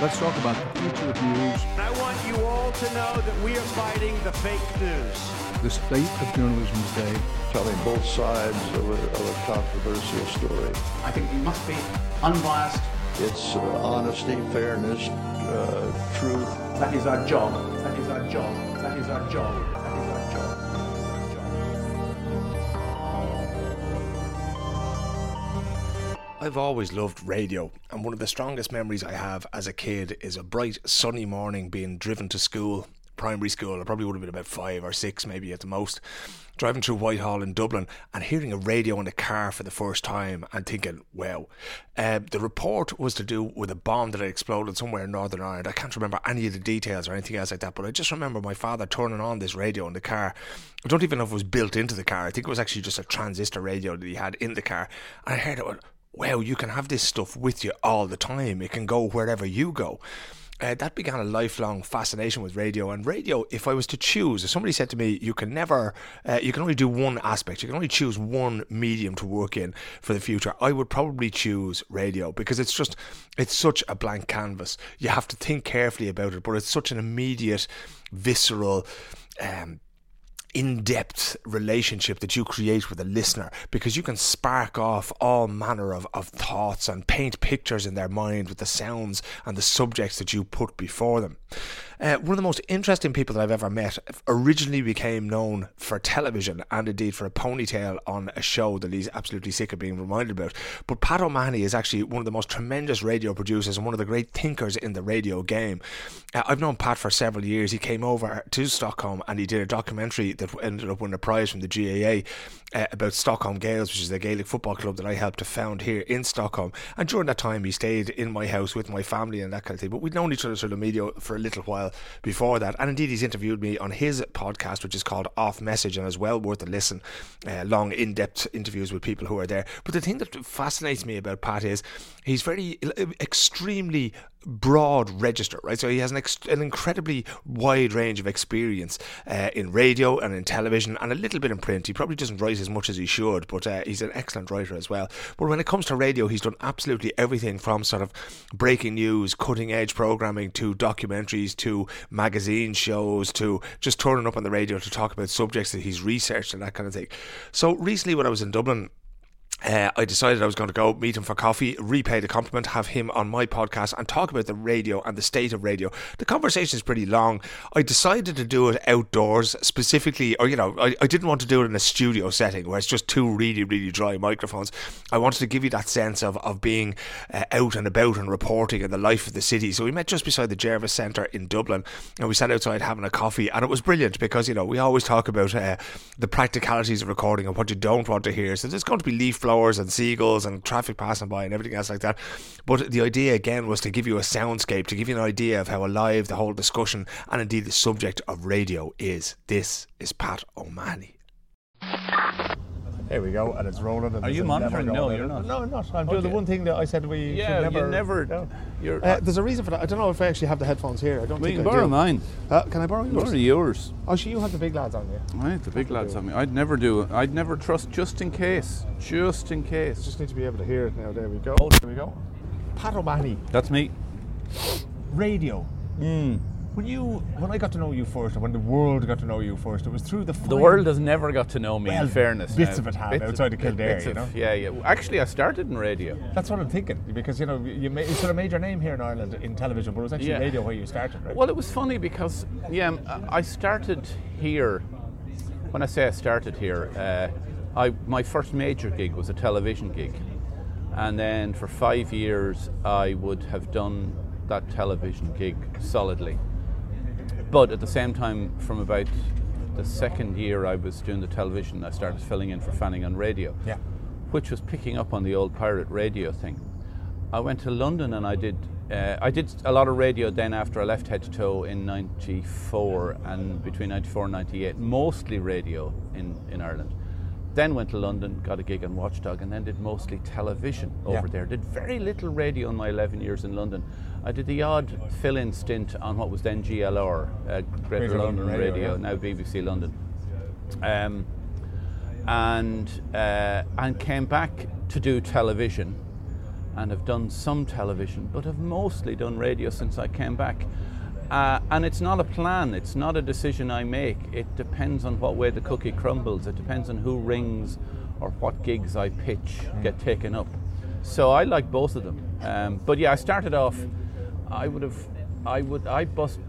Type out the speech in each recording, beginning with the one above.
Let's talk about the future of news. I want you all to know that we are fighting the fake news. The state of journalism today. Telling both sides of a, of a controversial story. I think we must be unbiased. It's uh, honesty, fairness, uh, truth. That is our job. That is our job. That is our job. I've always loved radio, and one of the strongest memories I have as a kid is a bright sunny morning being driven to school, primary school. I probably would have been about five or six, maybe at the most, driving through Whitehall in Dublin and hearing a radio in the car for the first time and thinking, wow. Uh, the report was to do with a bomb that had exploded somewhere in Northern Ireland. I can't remember any of the details or anything else like that, but I just remember my father turning on this radio in the car. I don't even know if it was built into the car. I think it was actually just a transistor radio that he had in the car. And I heard it went, wow, you can have this stuff with you all the time. It can go wherever you go. Uh, that began a lifelong fascination with radio. And radio, if I was to choose, if somebody said to me, you can never, uh, you can only do one aspect, you can only choose one medium to work in for the future, I would probably choose radio because it's just, it's such a blank canvas. You have to think carefully about it, but it's such an immediate, visceral, um, in depth relationship that you create with a listener because you can spark off all manner of, of thoughts and paint pictures in their mind with the sounds and the subjects that you put before them. Uh, one of the most interesting people that I've ever met originally became known for television and indeed for a ponytail on a show that he's absolutely sick of being reminded about. But Pat O'Mahony is actually one of the most tremendous radio producers and one of the great thinkers in the radio game. Uh, I've known Pat for several years. He came over to Stockholm and he did a documentary that ended up winning a prize from the GAA uh, about Stockholm Gaels, which is the Gaelic football club that I helped to found here in Stockholm. And during that time, he stayed in my house with my family and that kind of thing. But we'd known each other through the media for a little while before that. And indeed, he's interviewed me on his podcast, which is called Off Message, and is well worth a listen. Uh, long, in depth interviews with people who are there. But the thing that fascinates me about Pat is he's very extremely broad register, right? So he has an, ex- an incredibly wide range of experience uh, in radio and in television and a little bit in print. He probably doesn't write as much as he should, but uh, he's an excellent writer as well. But when it comes to radio, he's done absolutely everything from sort of breaking news, cutting edge programming to documentaries to magazine shows to just turning up on the radio to talk about subjects that he's researched and that kind of thing. So recently, when I was in Dublin, uh, I decided I was going to go meet him for coffee, repay the compliment, have him on my podcast, and talk about the radio and the state of radio. The conversation is pretty long. I decided to do it outdoors, specifically, or you know, I, I didn't want to do it in a studio setting where it's just two really, really dry microphones. I wanted to give you that sense of, of being uh, out and about and reporting in the life of the city. So we met just beside the Jervis Centre in Dublin, and we sat outside having a coffee, and it was brilliant because you know we always talk about uh, the practicalities of recording and what you don't want to hear. So there's going to be leaf flowers and seagulls and traffic passing by and everything else like that. But the idea again was to give you a soundscape, to give you an idea of how alive the whole discussion and indeed the subject of radio is. This is Pat O'Mahony. There we go, and it's rolling. And Are you monitoring? No, you're not. No, I'm not. I'm doing the one thing that I said we Yeah, should you never. never. no. You're. Uh, there's a reason for that. I don't know if I actually have the headphones here. I don't we think can I borrow do. mine. Uh, can I borrow yours? Borrow yours. Oh, so you have the big lads on you. Right, the big lads on me. I'd never do it. I'd never trust just in case. Just in case. I Just need to be able to hear it now. There we go. There we go. Pat O'Mahony, That's me. radio. When you, when I got to know you first, when the world got to know you first, it was through the. The world has never got to know me. Well, in fairness, bits now. of it have, Bits outside of Kildare, bits you of- Yeah, yeah. Actually, I started in radio. That's what I'm thinking because you know you, you sort of made your name here in Ireland in television, but it was actually Yeah. radio where you started, right? Well, it was funny because yeah, I started here. When I say I started here, uh, I my first major gig was a television gig, and then for five years I would have done that television gig solidly. But at the same time, from about the second year I was doing the television, I started filling in for Fanning on radio Yeah. which was picking up on the old pirate radio thing. I went to London and I did uh, I did a lot of radio then after I left Head to Toe in '94 and between '94 and '98, mostly radio in, in Ireland. Then went to London, got a gig on Watchdog, and then did mostly television over Yeah. there. Did very little radio in my 11 years in London. I did the odd fill-in stint on what was then GLR, uh, Greater, London, London Radio, Radio, yeah. now BBC London. Um, and uh, and came back to do television and have done some television, but have mostly done radio since I came back. Uh, and it's not a plan, it's not a decision I make. It depends on what way the cookie crumbles, it depends on who rings or what gigs I pitch get taken up. So I like both of them. Um, but yeah, I started off, I would have, I would, I bust,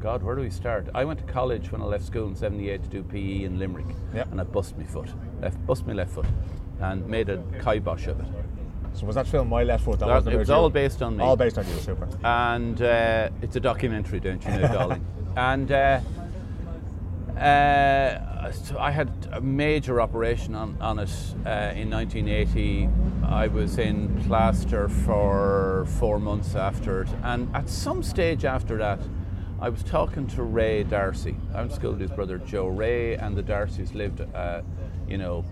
God, where do we start? I went to college when I left school in 78 to do PE in Limerick. Yep. And I bust my foot, left, bust my left foot, and made a kibosh of it. So was that film My Left Foot? That, That- wasn't it was all based on me. All based on you, super. and uh, it's a documentary, don't you know, darling? And uh, uh, I had a major operation on, on it uh, in 1980. I was in plaster for four months after it, and at some stage after that, I was talking to Ray D'Arcy. I to school with his brother Joe Ray, and the D'Arcys lived, uh, you know,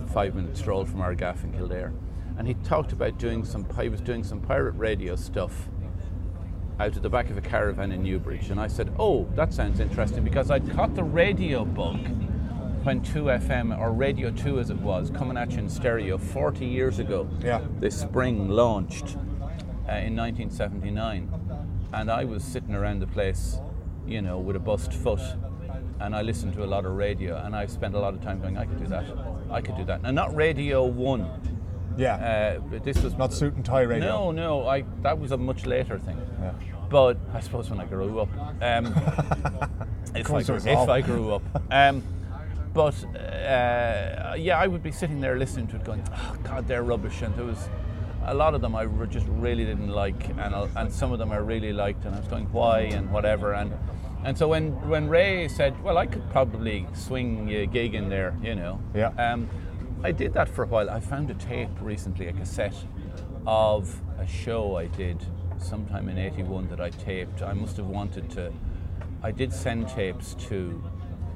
a five minute stroll from our gaff in Kildare. And he talked about doing some. He was doing some pirate radio stuff out of the back of a caravan in Newbridge. And I said, Oh, that sounds interesting because I'd caught the radio bug when 2FM, or Radio 2 as it was, coming at you in stereo 40 years ago. Yeah. This spring launched uh, in 1979. And I was sitting around the place, you know, with a bust foot. And I listened to a lot of radio, and I spent a lot of time going, I could do that. I could do that. And not Radio 1. Yeah. Uh, this was Not suit and tie radio. no, no, I that was a much later thing. Yeah. But I suppose when I grew up, um, if, I grew, if. I grew up, um, but uh, yeah, I would be sitting there listening to it, going, "Oh God, they're rubbish," and there was a lot of them I just really didn't like, and and some of them I really liked, and I was going, "Why?" and whatever, and and so when when Ray said, "Well, I could probably swing a gig in there," you know, Yeah. um, I did that for a while. I found a tape recently, a cassette of a show I did sometime in 81 that I taped. I must have wanted to. I did send tapes to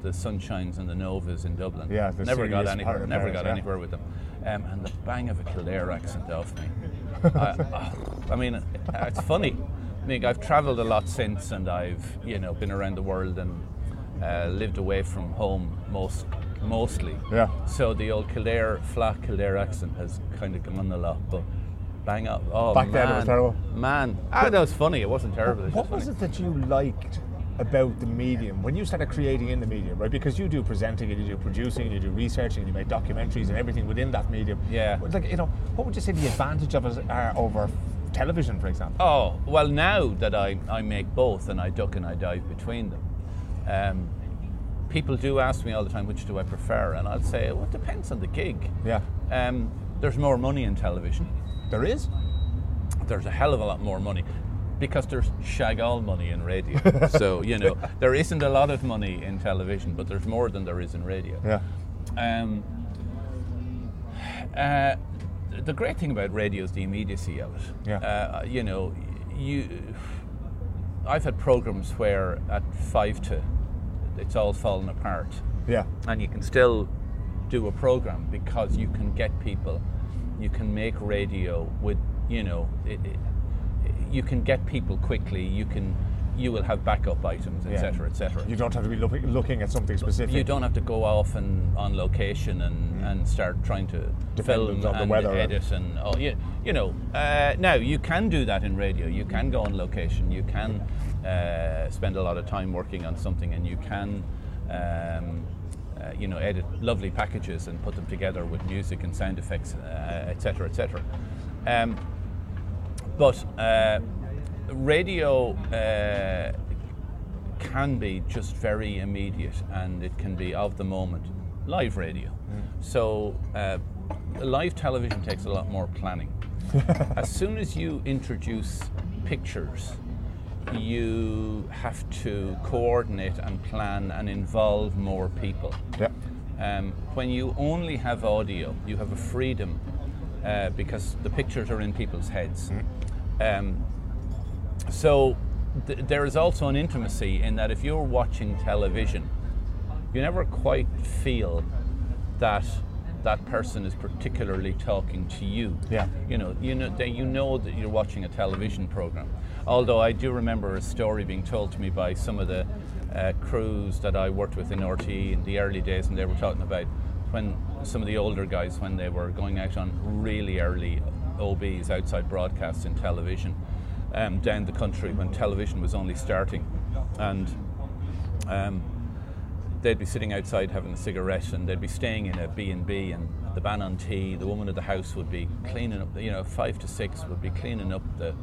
the Sunshines and the Novas in Dublin. Yeah, never got anywhere. Never got yeah. anywhere with them. Um, and the bang of a Kildare accent off me. I, I mean, it's funny. I mean, I've travelled a lot since, and I've you know been around the world and uh, lived away from home most mostly. Yeah. So the old Kildare flat Kildare accent has kind of gone a lot, but bang up. Oh Back man, then it was terrible. Man, ah, that was funny. It wasn't terrible. It was What was funny. it that you liked about the medium when you started creating in the medium, right? Because you do presenting and you do producing and you do researching and you make documentaries and everything within that medium. Yeah. Like, you know, what would you say the advantage of it are over television, for example? Oh, well, now that I, I make both and I duck and I dive between them, um, people do ask me all the time, which do I prefer? And I'll say, well, it depends on the gig. Yeah. Um, there's more money in television. There is. There's a hell of a lot more money because there's shag all money in radio. so, you know, there isn't a lot of money in television, but there's more than there is in radio. Yeah. Um, uh, the great thing about radio is the immediacy of it. Yeah. Uh, you know, you. I've had programs where at five to, it's all fallen apart, Yeah. and you can still do a program because you can get people, you can make radio with, you know, it, it, you can get people quickly. You can, you will have backup items, Yeah. etc., etc. You don't have to be looking, looking at something specific. You don't have to go off and on location and, and start trying to Dependent film and weather. edit and oh, you, you know. Uh, now you can do that in radio. You can go on location. You can uh, spend a lot of time working on something, and you can. Um, uh, you know, edit lovely packages and put them together with music and sound effects, uh, etc., etc. Um, but uh, radio uh, can be just very immediate and it can be of the moment. Live radio. So, uh, live television takes a lot more planning. as soon as you introduce pictures, you have to coordinate and plan and involve more people. Yeah. Um, when you only have audio, you have a freedom uh, because the pictures are in people's heads. Um, so th- there is also an intimacy in that if you're watching television, you never quite feel that that person is particularly talking to you. Yeah. You know, you know that you know that you're watching a television program. Although I do remember a story being told to me by some of the uh, crews that I worked with in RTE in the early days, and they were talking about when some of the older guys when they were going out on really early OBs, outside broadcasts in television, um, down the country when television was only starting, and um, they'd be sitting outside having a cigarette, and they'd be staying in a B and B, and the ban on tea, the woman of the house would be cleaning up. You know, five to six would be cleaning up the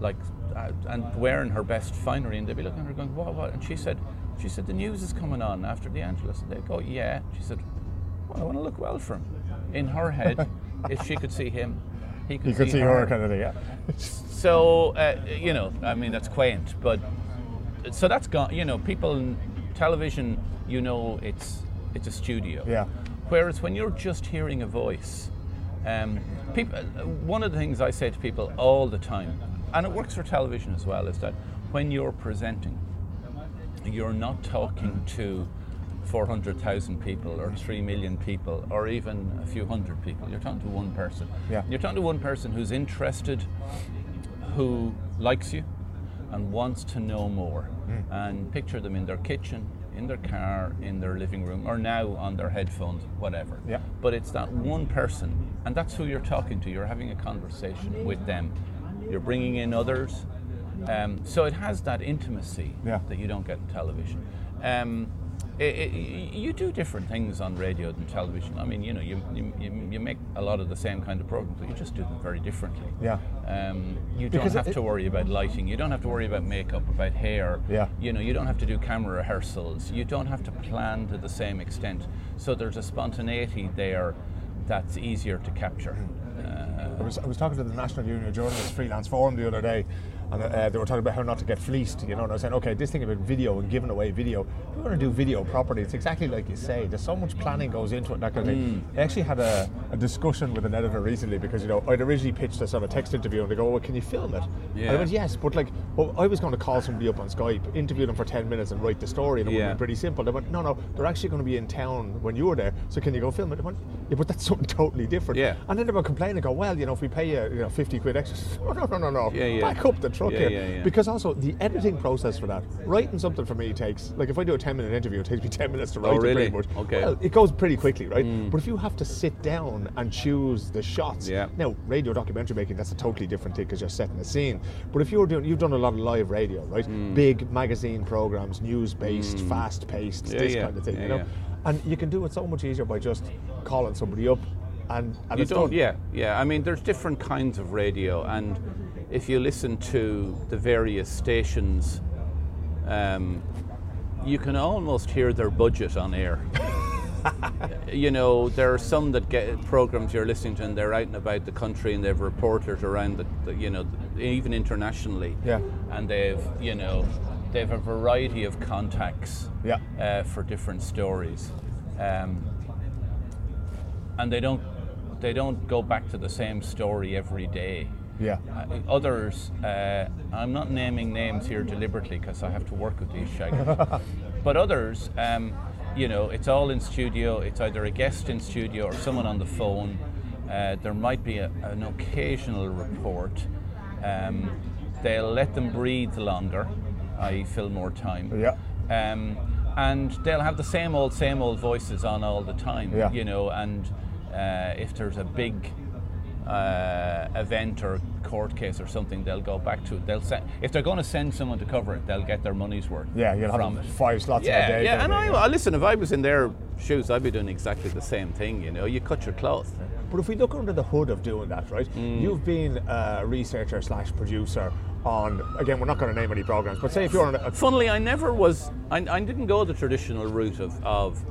like uh, and wearing her best finery, and they'd be looking at her going, "What? What?" And she said, "She said the news is coming on after the Angelus." And they'd go, "Yeah." She said, "Well, I want to look well for him." In her head, if she could see him, he could, You could see her kind of thing, yeah. so uh, you know, I mean, that's quaint, but so that's gone. You know, people in television, you know, it's it's a studio. Yeah. Whereas when you're just hearing a voice, um, people. One of the things I say to people all the time, and it works for television as well, is that when you're presenting, you're not talking to 400,000 people or 3 million people or even a few hundred people. You're talking to one person. Yeah. You're talking to one person who's interested, who likes you and wants to know more. Hmm. And picture them in their kitchen, in their car, in their living room, or now on their headphones, whatever. Yeah. But it's that one person, and that's who you're talking to. You're having a conversation with them. You're bringing in others. Um, so it has that intimacy Yeah. that you don't get in television. Um, i i you do different things on radio than television. I mean, you know, you, you, you make a lot of the same kind of programs, but you just do them very differently. Yeah. Um, you don't have it- to worry about lighting. You don't have to worry about makeup, about hair. Yeah. You know, you don't have to do camera rehearsals. You don't have to plan to the same extent. So there's a spontaneity there that's easier to capture. I was, I was talking to the National Union of Journalists Freelance Forum the other day, and uh, they were talking about how not to get fleeced, you know, and I was saying, okay, this thing about video and giving away video, if you want to do video properly, it's exactly like you say, there's so much planning goes into it and that kind of thing. Mm. I actually had a, a discussion with an editor recently because, you know, I'd originally pitched a sort of text interview and they go, well, can you film it? And I went, yes, but like, well, I was going to call somebody up on Skype, interview them for 10 minutes and write the story, and it would be pretty simple. They went, no, no, they're actually going to be in town when you were there, so can you go film it? I went, yeah, but that's something totally different. Yeah. And then they were complaining, go, well, you know, if we pay you, you know, 50 quid extra, no, no, no, no, no, Yeah, yeah. back up the truck Yeah, here. yeah, yeah. Because also the editing process for that, writing something for me takes, like if I do a 10 minute interview, it takes me 10 minutes to write Oh, it pretty much. Okay. Mm. Well, it goes pretty quickly, right? But if you have to sit down and choose the shots, Yeah. now radio documentary making, that's a totally different thing because you're setting a scene. But if you're doing, you've done a lot of live radio, right? Mm. Big magazine programs, news based, fast paced, this kind of thing, you know? And you can do it so much easier by just calling somebody up and, and you it's don't, done. yeah, yeah. I mean, there's different kinds of radio, and if you listen to the various stations, um, you can almost hear their budget on air. you know, there are some that get programs you're listening to, and they're out and about the country, and they've reporters around the, the you know, even internationally. Yeah. And they've, you know, they've a variety of contacts. Yeah. Uh, for different stories. Um, and they don't they don't go back to the same story every day. Yeah. Uh, others, uh, I'm not naming names here deliberately because I have to work with these shaggers. but others, um, you know, it's all in studio. It's either a guest in studio or someone on the phone. Uh, there might be a, an occasional report. Um, they'll let them breathe longer, i.e., fill more time. Yeah. Um, and they'll have the same old, same old voices on all the time. Yeah. You know, and uh, if there's a big uh, event or court case or something, they'll go back to it. They'll send if they're going to send someone to cover it, they'll get their money's worth. Yeah, you'll from have it. five slots in a Yeah, day. yeah, and I. I listen. If I was in their shoes, I'd be doing exactly the same thing. You know, you cut your cloth. But if we look under the hood of doing that, right? Mm. You've been a researcher slash producer on again. We're not going to name any programs, but say if you're on a, Funnily, I never was. I, I didn't go the traditional route of, of,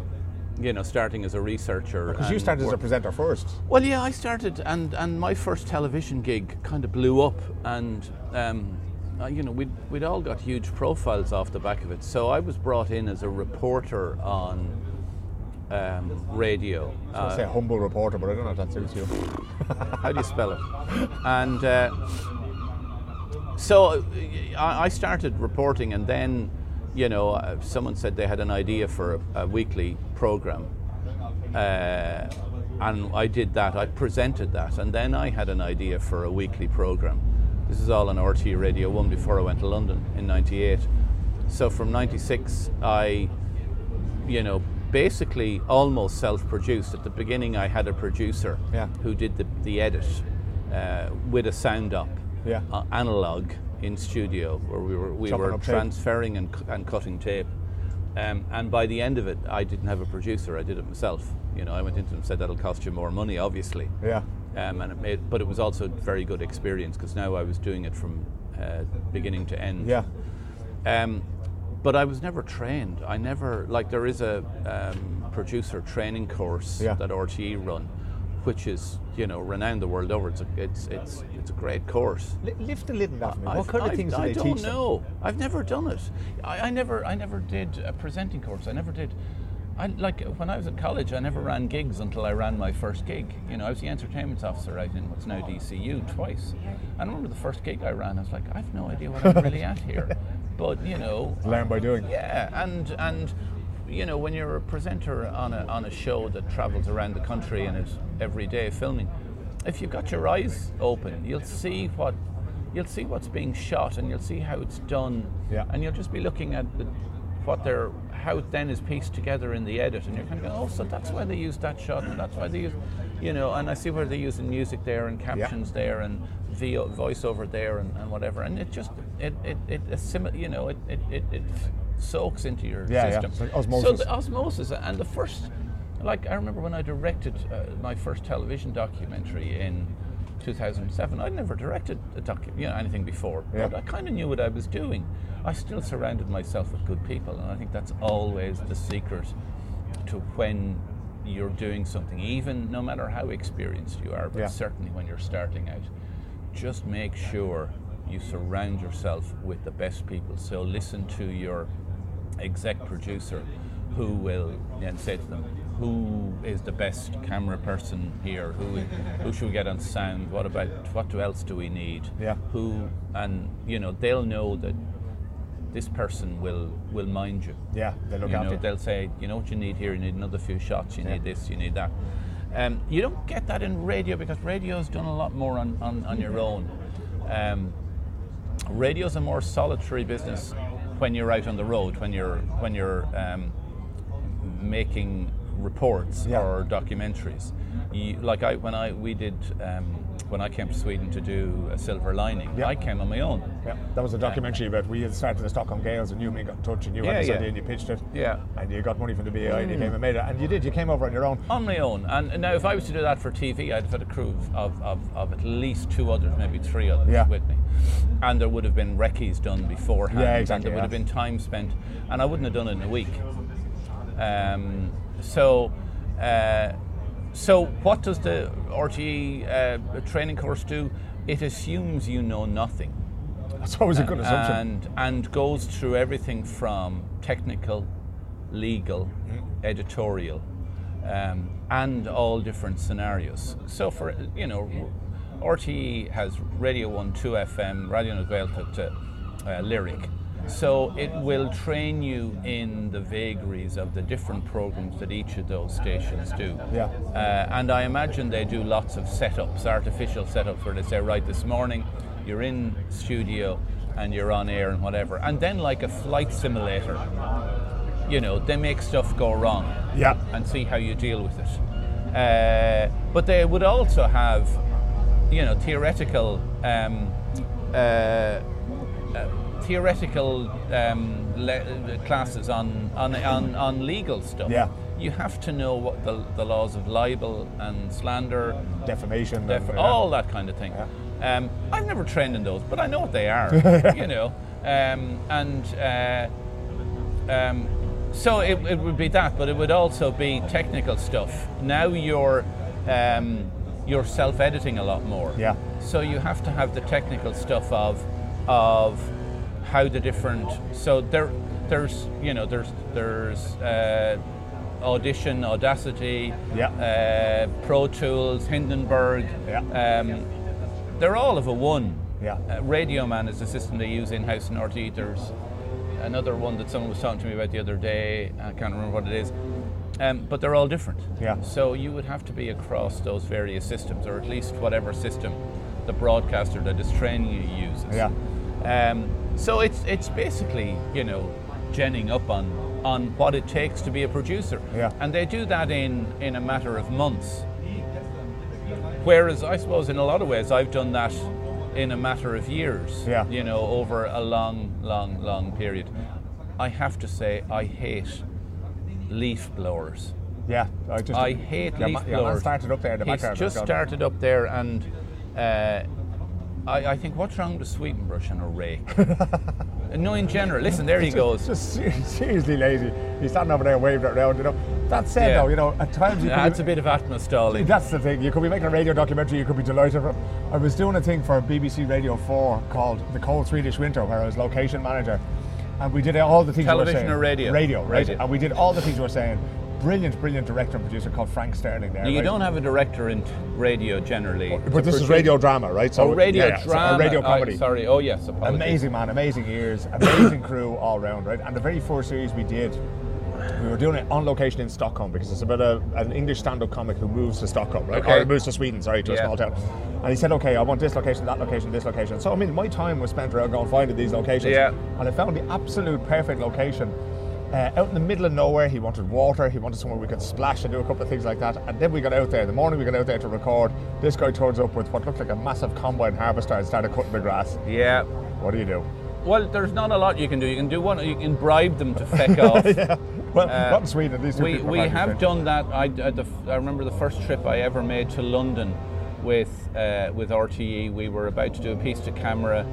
you know, starting as a researcher. because you started as a presenter first. Well, yeah, I started, and, and my first television gig kind of blew up, and um, uh, you know, we'd, we'd all got huge profiles off the back of it. So I was brought in as a reporter on um, radio. I say humble reporter, but I don't know if that suits you. How do you spell it? And uh, so uh, I, I started reporting, and then, you know, uh, someone said they had an idea for a, a weekly program. Uh, and I did that, I presented that, and then I had an idea for a weekly program. This is all on RTE Radio 1 before I went to London in 98. So from 96, I, you know, basically almost self-produced. At the beginning, I had a producer Yeah. who did the, the edit uh, with a sound up, Yeah. uh, analog in studio, where we were we Chopping were tape. transferring and, and cutting tape. Um, and by the end of it, I didn't have a producer. I did it myself. You know, I went into them and said that'll cost you more money, obviously. Yeah. Um, and it made, but it was also a very good experience because now I was doing it from uh, beginning to end. Yeah. Um, but I was never trained. I never like there is a um, producer training course Yeah. that RTE run, which is you know renowned the world over. It's a, it's it's it's a great course. Li- lift the lid on that me. What I've- kind of I've- things do I they don't teach them? know. I've never done it. I, I never I never did a presenting course. I never did. I like when I was at college. I never ran gigs until I ran my first gig. You know, I was the entertainment officer out in what's now DCU twice. And I remember the first gig I ran. I was like, I've no idea what I'm really at here. But you know, Learn by doing. yeah, and and you know when you're a presenter on a on a show that travels around the country and is every day filming, if you've got your eyes open, you'll see what you'll see what's being shot and you'll see how it's done, Yeah. and you'll just be looking at the, what they're how it then is pieced together in the edit, and you're kind of going, oh, so that's why they used that shot, and that's why they use, you know, and I see where they're using music there and captions there and VO, voiceover there and, and whatever, and it just it it it assimil- you know, it it, it, it soaks into your Yeah, yeah. system. It's like So osmosis. the osmosis, and the first, like I remember when I directed uh, my first television documentary in 2007. I'd never directed a docu- you know, anything before, Yeah. but I kind of knew what I was doing. I still surrounded myself with good people, and I think that's always the secret to when you're doing something, even no matter how experienced you are, but Yeah. certainly when you're starting out. Just make sure you surround yourself with the best people. So listen to your exec producer who will then say to them, who is the best camera person here? Who who should we get on sound? What about what else do we need? Yeah. Who and you know they'll know that this person will will mind you. Yeah, they look you after know, they'll say, you know what you need here, you need another few shots, you Yeah. need this, you need that. Um, you don't get that in radio because radio's done a lot more on, on, on your own. Um, radio's a more solitary business when you're out on the road, when you're when you're um, making reports Yeah. or documentaries. You, like I when I we did um, when I came to Sweden to do a Silver Lining, Yeah. I came on my own. Yeah, that was a documentary about we had started the Stockholm Gaels and you and me got in touch and you Yeah, had this yeah. idea and you pitched it. Yeah. And you got money from the BAI and you came and made it. And you did, you came over on your own. on my own. And now, if I was to do that for TV, I'd have had a crew of, of, of at least two others, maybe three others Yeah. with me. And there would have been recce's done beforehand. Yeah, exactly, And there would have been time spent. And I wouldn't have done it in a week. Um, so, uh, so what does the RTE uh, training course do? It assumes you know nothing That's always a good assumption. and and goes through everything from technical, legal, editorial, um, and all different scenarios. So for you know, RTE has Radio One, Two FM, Raidió na Gaeltachta to uh, Lyric. So it will train you in the vagaries of the different programs that each of those stations do. Yeah. Uh, and I imagine they do lots of setups, artificial setups, where they say, right, this morning you're in studio and you're on air and whatever. And then, like a flight simulator, you know, they make stuff go wrong yeah. and see how you deal with it. Uh, but they would also have, you know, theoretical, um, uh, uh, theoretical um, le- classes on, on on on legal stuff. Yeah. You have to know what the, the laws of libel and slander, Defamation. and, def- uh, all that kind of thing. Um, I've never trained in those, but I know what they are. you know, um, and. Uh, um, so it, it would be that, but it would also be technical stuff. Now you're um, you're self-editing a lot more. Yeah. So you have to have the technical stuff of of how the different. So there there's you know there's there's uh, audition, Audacity, Yeah. uh, Pro Tools, Hindenburg. Yeah. Um, they're all of a one. Yeah. Uh, Radioman is the system they use in house in RTE. There's another one that someone was talking to me about the other day. I can't remember what it is. Um, but they're all different. Yeah. So you would have to be across those various systems, or at least whatever system the broadcaster that is training you uses. Yeah. Um, so it's it's basically you know genning up on on what it takes to be a producer. Yeah. And they do that in in a matter of months. Whereas I suppose in a lot of ways I've done that in a matter of years. Yeah. You know, over a long, long, long period. I have to say I hate leaf blowers. Yeah, I just I hate your leaf man blowers. started up there in the He's background. just started up there, and uh, I, I think what's wrong with a sweeping brush and a rake? no, in general. Listen, there he goes. Just seriously lazy. He's standing over there and waving it around. You know. That said, Yeah. though, you know, at times you That's be- a bit of atmostalling. That's the thing. You could be making a radio documentary. You could be delighted. For, I was doing a thing for BBC Radio 4 called The Cold Swedish Winter, where I was location manager, and we did all the things you Television were saying. or radio? Radio, right? Radio. And we did all the things you were saying. Brilliant, brilliant director and producer called Frank Stirling. There, You right? don't have a director in t- radio generally. But this is radio drama, right? Oh, radio yeah, yeah, so uh, drama. radio I- comedy. sorry. Oh, yes. Apologies. Amazing man, amazing ears, amazing crew all round, right? And the very first series we did, we were doing it on location in Stockholm because it's about a, an English stand-up comic who moves to Stockholm, right? Okay. Or moves to Sweden, sorry, to Yeah. a small town. And he said, okay, I want this location, that location, this location. So I mean, my time was spent around going finding these locations. Yeah. And I found the absolute perfect location. Uh, out in the middle of nowhere, he wanted water, he wanted somewhere we could splash and do a couple of things like that. And then we got out there. The morning we got out there to record, this guy turns up with what looked like a massive combine harvester and started cutting the grass. Yeah. What do you do? Well, there's not a lot you can do. You can do one. You can bribe them to feck off. yeah. Well, Uh, not in Sweden. These we we have done that. I, at the, I remember the first trip I ever made to London with uh, with RTE. We were about to do a piece to camera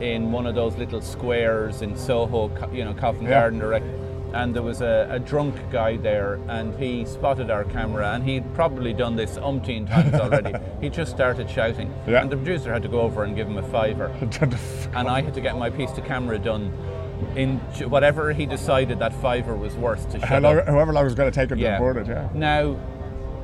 in one of those little squares in Soho, you know, Covent Yeah. Garden direct. And there was a, a drunk guy there, and he spotted our camera, and he'd probably done this umpteen times already. he just started shouting, Yeah. and the producer had to go over and give him a fiver and I had to get my piece to camera done in whatever he decided that fiver was worth to shut long, however long it was going to take him Yeah. to record it, yeah. Now,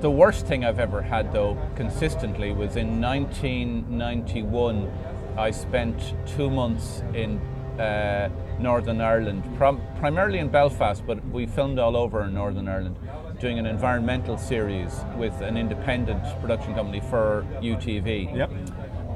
the worst thing I've ever had though, consistently, was in 1991. I spent two months in uh, Northern Ireland, prom- primarily in Belfast, but we filmed all over in Northern Ireland, doing an environmental series with an independent production company for UTV. Yep.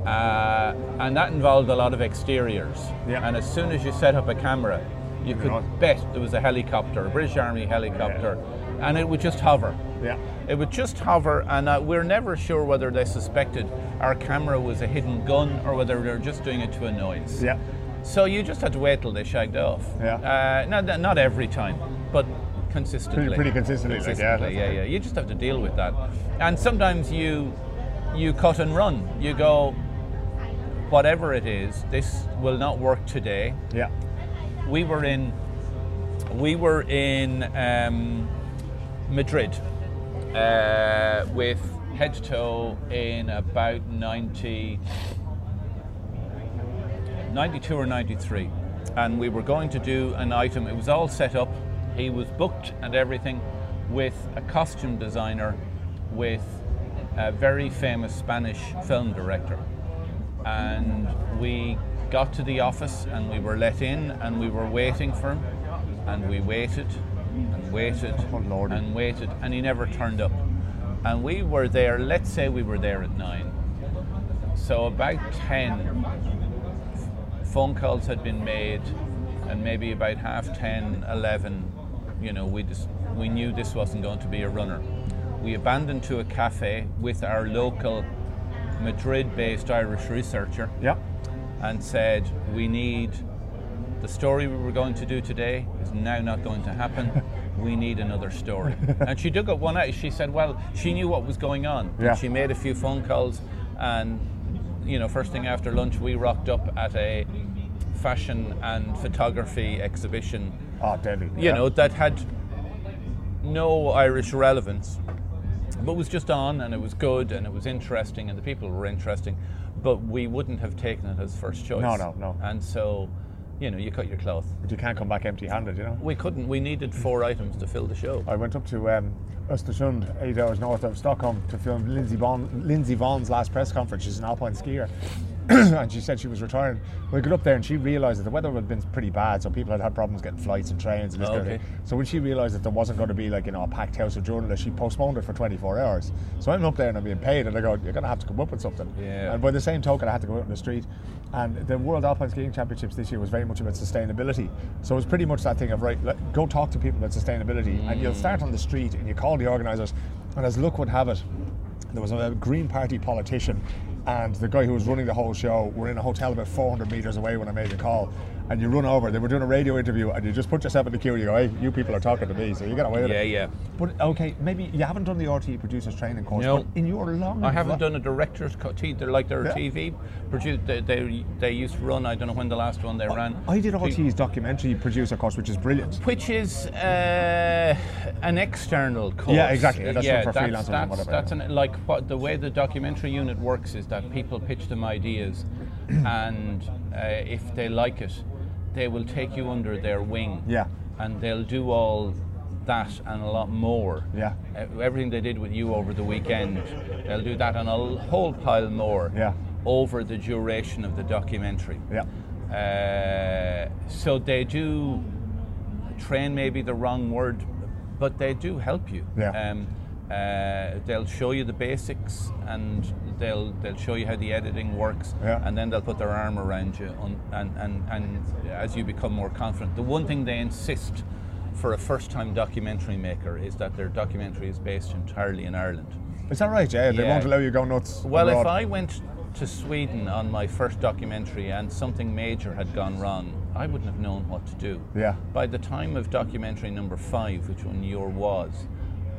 Uh, and that involved a lot of exteriors. Yeah. And as soon as you set up a camera, you could know. bet there was a helicopter, a British Army helicopter, and it would just hover. Yeah. It would just hover, and uh, we're never sure whether they suspected our camera was a hidden gun or whether they were just doing it to a noise. Yeah. So you just had to wait till they shagged off. Yeah. Uh, not, not every time, but consistently. Pretty- pretty consistently, like, yeah, yeah, yeah. You just have to deal with that. And sometimes you you cut and run. You go, whatever it is, this will not work today. Yeah. We were in we were in um, Madrid uh, with head to toe in about 90, 92 or 93. And we were going to do an item, it was all set up. He was booked and everything with a costume designer, with a very famous Spanish film director. And we got to the office and we were let in and we were waiting for him. And we waited and waited Oh, and waited and he never turned up. And we were there, let's say we were there at nine. So about 10 phone calls had been made, and maybe about half 10, 11, you know, we, just, we knew this wasn't going to be a runner. We abandoned to a cafe with our local Madrid based Irish researcher Yeah. and said, We need the story we were going to do today is now not going to happen. We need another story. and she took it one out. She said, Well, she knew what was going on. Yeah. She made a few phone calls, and, you know, first thing after lunch, we rocked up at a fashion and photography exhibition Oh, deadly. you yeah. know, that had no Irish relevance, but was just on and it was good and it was interesting and the people were interesting, but we wouldn't have taken it as first choice. No, no, no. And so, you know, you cut your cloth. But you can't come back empty handed, you know. We couldn't, we needed four items to fill the show. I went up to um, Östersund, eight hours north of Stockholm, to film Lindsey, Vonn, Lindsey Vonn's last press conference. She's an alpine skier. and she said she was retiring. We got up there and she realised that the weather had been pretty bad, so people had had problems getting flights and trains and this kind of Okay. thing. So when she realised that there wasn't going to be like you know a packed house of journalists, she postponed it for 24 hours. So I'm up there and I'm being paid, and I go, "You're going to have to come up with something." Yeah. And by the same token, I had to go out in the street. And the World Alpine Skiing Championships this year was very much about sustainability. So it was pretty much that thing of right, go talk to people about sustainability, and you'll mm. start on the street and you call the organisers. And as luck would have it, there was a Green Party politician and the guy who was running the whole show were in a hotel about 400 metres away when I made the call. And you run over, they were doing a radio interview, and you just put yourself in the queue and you go, hey, you people are talking to me, so you get away with Yeah, it. yeah. Yeah. But okay, maybe you haven't done the RTE producers training course, No. but in your long I haven't done a director's cut. They're like their Yeah. TV. Produced, they, they, they used to run, I don't know when the last one they ran. I did RTE's documentary producer course, which is brilliant. Which is uh, an external course. Yeah, exactly. That's yeah, for that's, freelancers and that's, whatever, that's yeah. an, like what the way the documentary unit works is that people pitch them ideas, and uh, if they like it, they will take you under their wing. Yeah. And they'll do all that and a lot more. Yeah. Uh, everything they did with you over the weekend, they'll do that and a whole pile more. Yeah. Over the duration of the documentary. Yeah. Uh, so they do train, maybe the wrong word, but they do help you. Yeah. Um, uh, they'll show you the basics and they'll they'll show you how the editing works Yeah. and then they'll put their arm around you on, and, and, and as you become more confident. The one thing they insist for a first time documentary maker is that their documentary is based entirely in Ireland. Is that right? Yeah, they Yeah. won't allow you to go nuts. Well, abroad. if I went to Sweden on my first documentary and something major had gone wrong, I wouldn't have known what to do. Yeah. By the time of documentary number five, which one your was,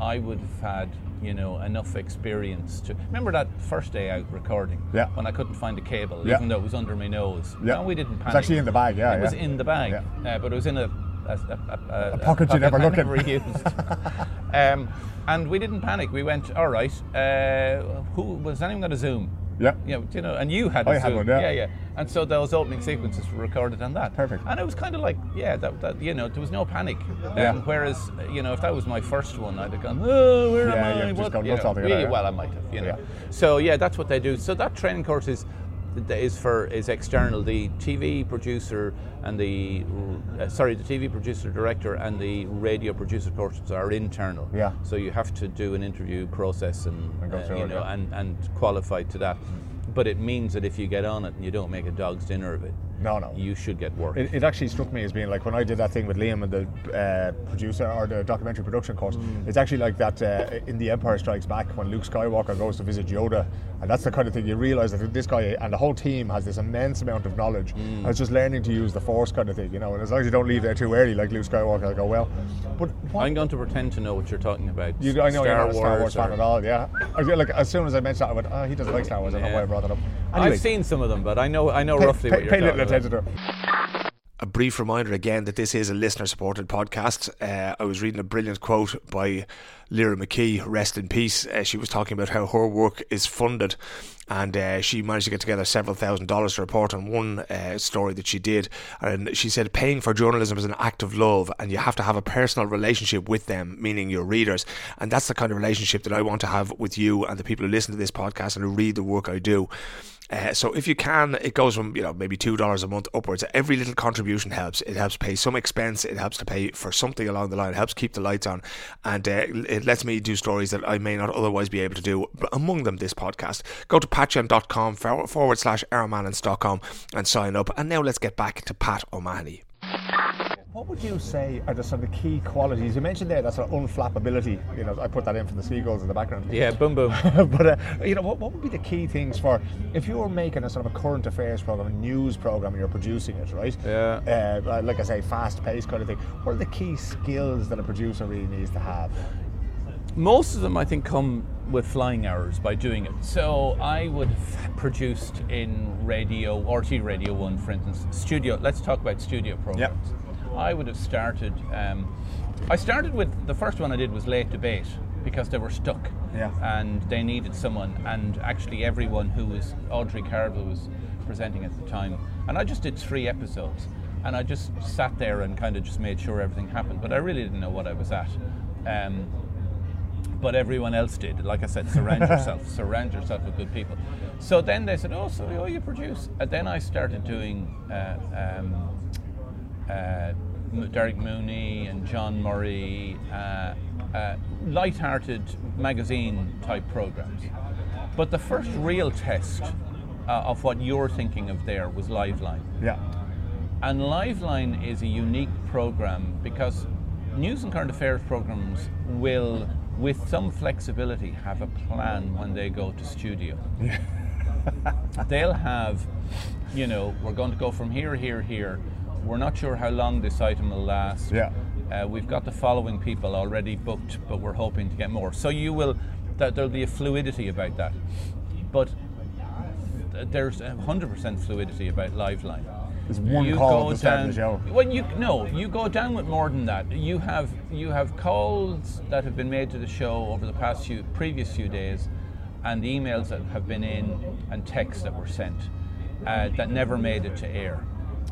I would have had, you know, enough experience to remember that first day out recording. Yeah. When I couldn't find a cable, Yeah. even though it was under my nose. Yeah. No, we didn't panic. It's actually in the bag, yeah, It was in the bag, Yeah. uh, but it was in a a, a, a, a pocket you never I looked in. never used. um, and we didn't panic. We went, all right. Uh, who was anyone got a Zoom? Yeah. Know, you know, and you had I had one, yeah. yeah, And so those opening sequences were recorded on that. Perfect. And it was kind of like, yeah, that, that you know, there was no panic. Yeah. Um, whereas, you know, if that was my first one, I'd have gone, oh, where Yeah, am I? just What- gone you know, yeah, yeah. Well, I might have, you know. Yeah. So yeah, that's what they do. So that training course is is for is external. The TV producer and the uh, sorry, the TV producer director and the radio producer courses are internal. Yeah. So you have to do an interview process and, And uh, you know yeah. and and qualify to that. But it means that if you get on it and you don't make a dog's dinner of it, No, no. you should get work. It, it actually struck me as being like when I did that thing with Liam and the uh, producer or the documentary production course. Mm. It's actually like that uh, in The Empire Strikes Back when Luke Skywalker goes to visit Yoda, and that's the kind of thing you realise that this guy and the whole team has this immense amount of knowledge. Mm. And it's just learning to use the Force kind of thing, you know. And as long as you don't leave there too early, like Luke Skywalker, I go well. But what, I'm going to pretend to know what you're talking about. you, I know you're not a Star Wars fan or- at all, yeah. I feel like as soon as I mentioned that, I went, oh, he doesn't like Star Wars. I don't know why I brought that up. Anyway, I've seen some of them, but I know I know pay, roughly pay, what you're pay talking little about. attention to it. A brief reminder again that this is a listener supported podcast. Uh, I was reading a brilliant quote by Lyra McKee, rest in peace. Uh, she was talking about how her work is funded and uh, she managed to get together several thousand dollars to report on one uh, story that she did. And she said, paying for journalism is an act of love and you have to have a personal relationship with them, meaning your readers. And that's the kind of relationship that I want to have with you and the people who listen to this podcast and who read the work I do. Uh, so if you can, it goes from you know maybe two dollars a month upwards. Every little contribution helps. It helps pay some expense. It helps to pay for something along the line. It helps keep the lights on, and uh, it lets me do stories that I may not otherwise be able to do. Among them, this podcast. Go to patreon.com forward, slash Airman and Stockholm and sign up. And now let's get back to Pat O'Mahony. What would you say are the sort of key qualities? You mentioned there that sort of unflappability. You know, I put that in for the seagulls in the background. Yeah, boom boom. but uh, you know, what, what would be the key things for if you were making a sort of a current affairs program, a news program, and you're producing it, right? Yeah. Uh, like I say, fast paced kind of thing. What are the key skills that a producer really needs to have? Most of them, I think, come with flying hours by doing it. So I would have produced in radio, RTE Radio 1, for instance, studio. Let's talk about studio programs. I would have started. Um, I started with the first one I did was late debate because they were stuck. Yeah. And they needed someone, and actually everyone who was Audrey Carville was presenting at the time, and I just did three episodes, and I just sat there and kind of just made sure everything happened, but I really didn't know what I was at. Um, but everyone else did. Like I said, surround yourself, surround yourself with good people. So then they said, "Oh, so oh, you produce?" And then I started doing uh, um, uh, Derek Mooney and John Murray, uh, uh, light-hearted magazine type programs. But the first real test uh, of what you're thinking of there was Liveline. Yeah. And Liveline is a unique program because news and current affairs programs will, with some flexibility, have a plan when they go to studio. They'll have, you know, we're going to go from here, here, here. We're not sure how long this item will last. Yeah. Uh, we've got the following people already booked, but we're hoping to get more. So you will, that there'll be a fluidity about that. But there's hundred percent fluidity about Liveline. There's one you call go down. of the show. Well, you no, you go down with more than that. You have you have calls that have been made to the show over the past few previous few days, and emails that have been in, and texts that were sent uh, that never made it to air.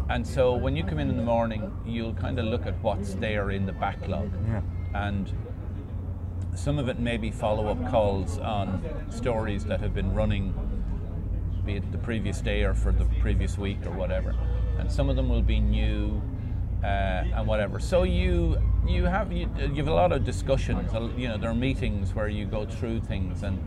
And so when you come in in the morning, you'll kind of look at what's there in the backlog, Yeah. and some of it may be follow-up calls on stories that have been running be it the previous day or for the previous week or whatever. And some of them will be new uh, and whatever. So you you have you, you have a lot of discussions. You know, there are meetings where you go through things, and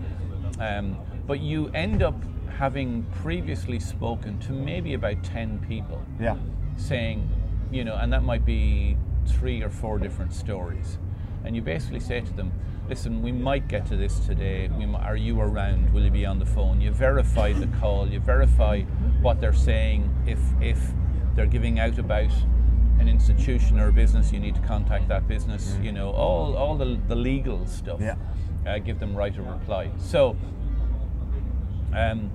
um, but you end up having previously spoken to maybe about ten people Yeah. saying, you know, and that might be three or four different stories. And you basically say to them, listen, we might get to this today. We, mi- are you around? Will you be on the phone? You verify the call. You verify what they're saying. If if they're giving out about an institution or a business, you need to contact that business. You know, all all the, the legal stuff. Yeah. Uh, give them right of reply. So um,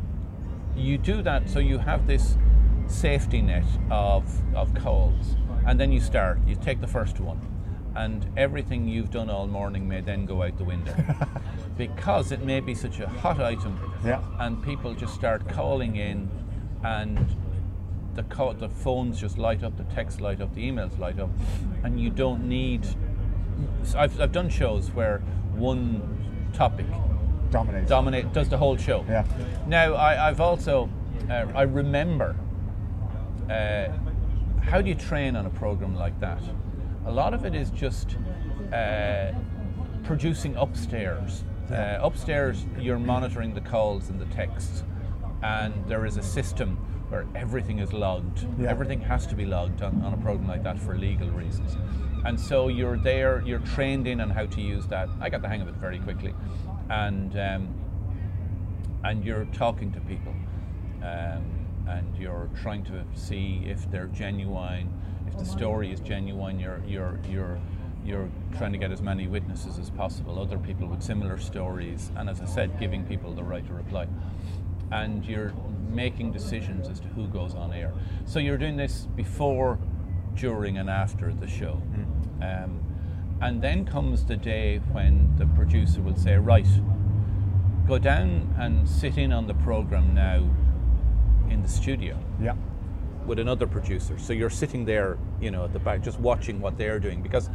you do that so you have this safety net of, of calls and then you start you take the first one and everything you've done all morning may then go out the window because it may be such a hot item Yeah. and people just start calling in and the, call, the phones just light up the texts light up the emails light up and you don't need I've, I've done shows where one topic Dominates. dominate does the whole show. Yeah. Now I, I've also uh, I remember uh, how do you train on a program like that? A lot of it is just uh, producing upstairs. Uh, upstairs, you're monitoring the calls and the texts, and there is a system where everything is logged. Yeah. Everything has to be logged on, on a program like that for legal reasons. And so you're there, you're trained in on how to use that. I got the hang of it very quickly, and um, and you're talking to people, um, and you're trying to see if they're genuine, if the story is genuine. You're you're you're you're trying to get as many witnesses as possible, other people with similar stories, and as I said, giving people the right to reply. And you're making decisions as to who goes on air. So you're doing this before, during, and after the show. Um, and then comes the day when the producer will say, right, go down and sit in on the program now in the studio Yeah. with another producer. So you're sitting there, you know, at the back, just watching what they're doing because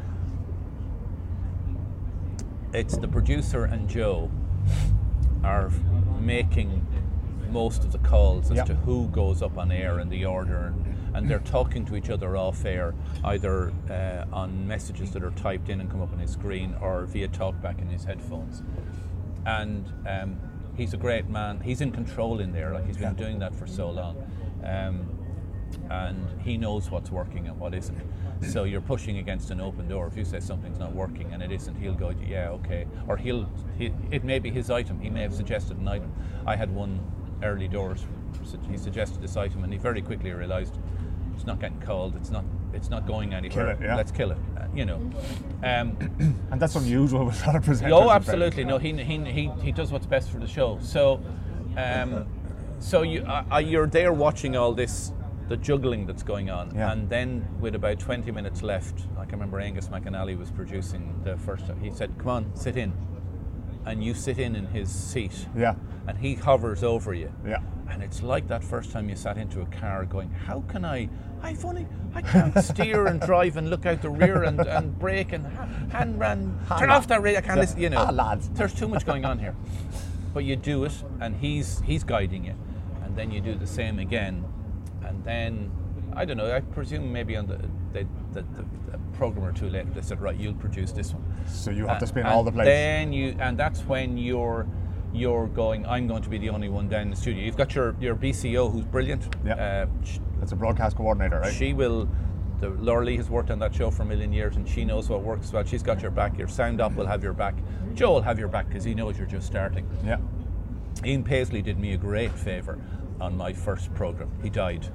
it's the producer and Joe are making most of the calls as Yeah. to who goes up on air and the order, and, and they're talking to each other off air, either uh, on messages that are typed in and come up on his screen or via talkback in his headphones. And um, he's a great man. He's in control in there, like he's been doing that for so long. Um, and he knows what's working and what isn't. So you're pushing against an open door. If you say something's not working and it isn't, he'll go, yeah, okay. Or he'll, he, it may be his item. He may have suggested an item. I had one early doors. He suggested this item, and he very quickly realised it's not getting cold. It's not. It's not going anywhere. it, yeah. Let's kill it. Uh, you know. Um, And that's unusual with other presenters. Oh, absolutely. No, he, he, he, he does what's best for the show. So, um, so you uh, uh, you're there watching all this, the juggling that's going on, Yeah. and then with about 20 minutes left, I can remember Angus McAnally was producing the first. He said, "Come on, sit in," and you sit in in his seat, Yeah. and he hovers over you. Yeah. And it's like that first time you sat into a car going, how can I, I've only, I can't steer and drive and look out the rear and, and brake and ha- hand ran, turn off that radio, I can't listen, you know. Ah, lads. There's too much going on here. But you do it and he's, he's guiding you. And then you do the same again. And then, I don't know, I presume maybe on the, the, the, the, the program or two later, they said, right, you'll produce this one. So you have to spin all the plates. Then you, and that's when you're you're going. I'm going to be the only one down in the studio. You've got your your BCO who's brilliant. Yeah. Uh, sh- That's a broadcast coordinator, right? She will. The Laura Lee has worked on that show for a million years, and she knows what works well. She's got your back. Your sound up will have your back. Joe will have your back because he knows you're just starting. yeah. Ian Paisley did me a great favour on my first programme. He died.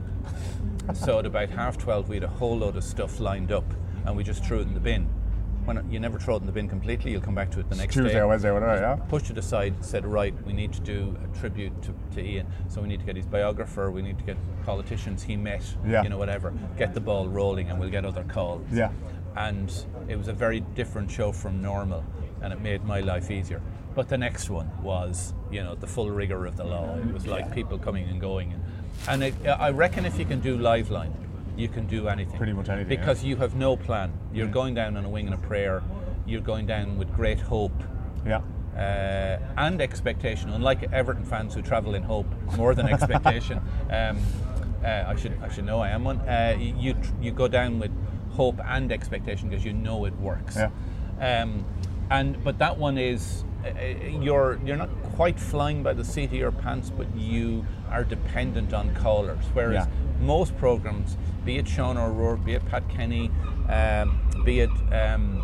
so at about half twelve, we had a whole load of stuff lined up, and we just threw it in the bin. When you never throw it in the bin completely, you'll come back to it the next Tuesday day. or Wednesday, whatever, yeah. Pushed it aside, said, right, we need to do a tribute to, to Ian. So we need to get his biographer, we need to get politicians he met, Yeah. you know, whatever. Get the ball rolling and we'll get other calls. Yeah. And it was a very different show from normal and it made my life easier. But the next one was, you know, the full rigor of the law. It was like people coming and going. And, and it, I reckon if you can do Liveline, you can do anything. Pretty much anything, yeah. Because you have no plan. You're going down on a wing and a prayer. You're going down with great hope Yeah. uh, and expectation. Unlike Everton fans who travel in hope more than expectation, um, uh, I should I should know I am one. Uh, you you go down with hope and expectation because you know it works. Yeah. Um, and but that one is uh, you're you're not quite flying by the seat of your pants, but you are dependent on callers. Whereas Yeah. Most programs, be it Sean O'Rourke, be it Pat Kenny, um, be it um,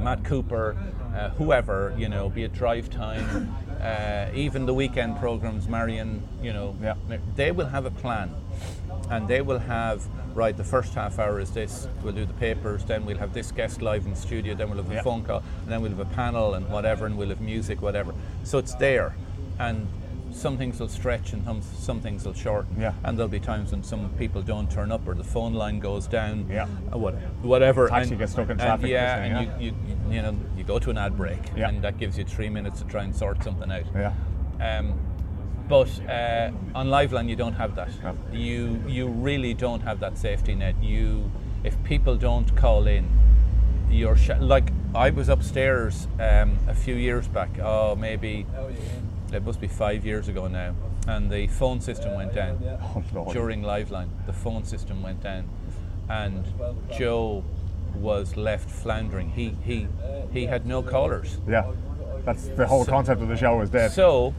Matt Cooper, uh, whoever, you know, be it Drive Time, uh, even the weekend programs, Marion, you know, Yeah. they will have a plan. And they will have, right, the first half hour is this, we'll do the papers, then we'll have this guest live in the studio, then we'll have a phone call, and then we'll have a panel and whatever, and we'll have music, whatever. So it's there. And some things will stretch and some, some things will shorten. Yeah. And there'll be times when some people don't turn up or the phone line goes down. Yeah. uh, what- Whatever. Taxi and, gets stuck in and yeah, thing, and you, you, you know, you go to an ad break, Yeah. and that gives you three minutes to try and sort something out. Yeah. Um, but uh, on Liveline, you don't have that. No. You you really don't have that safety net. You, if people don't call in, you're sh- like I was upstairs um, a few years back. Oh, maybe it must be five years ago now, and the phone system went down Oh, during Liveline. The phone system went down, and Joe was left floundering. He he he had no callers. Yeah. That's the whole So- concept of the show is dead. So,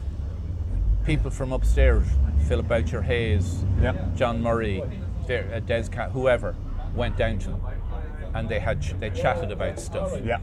people from upstairs, Philip Boucher Hayes, Yeah. John Murray, uh, Des Cahill, whoever, went down to and they had ch- they chatted about stuff yeah.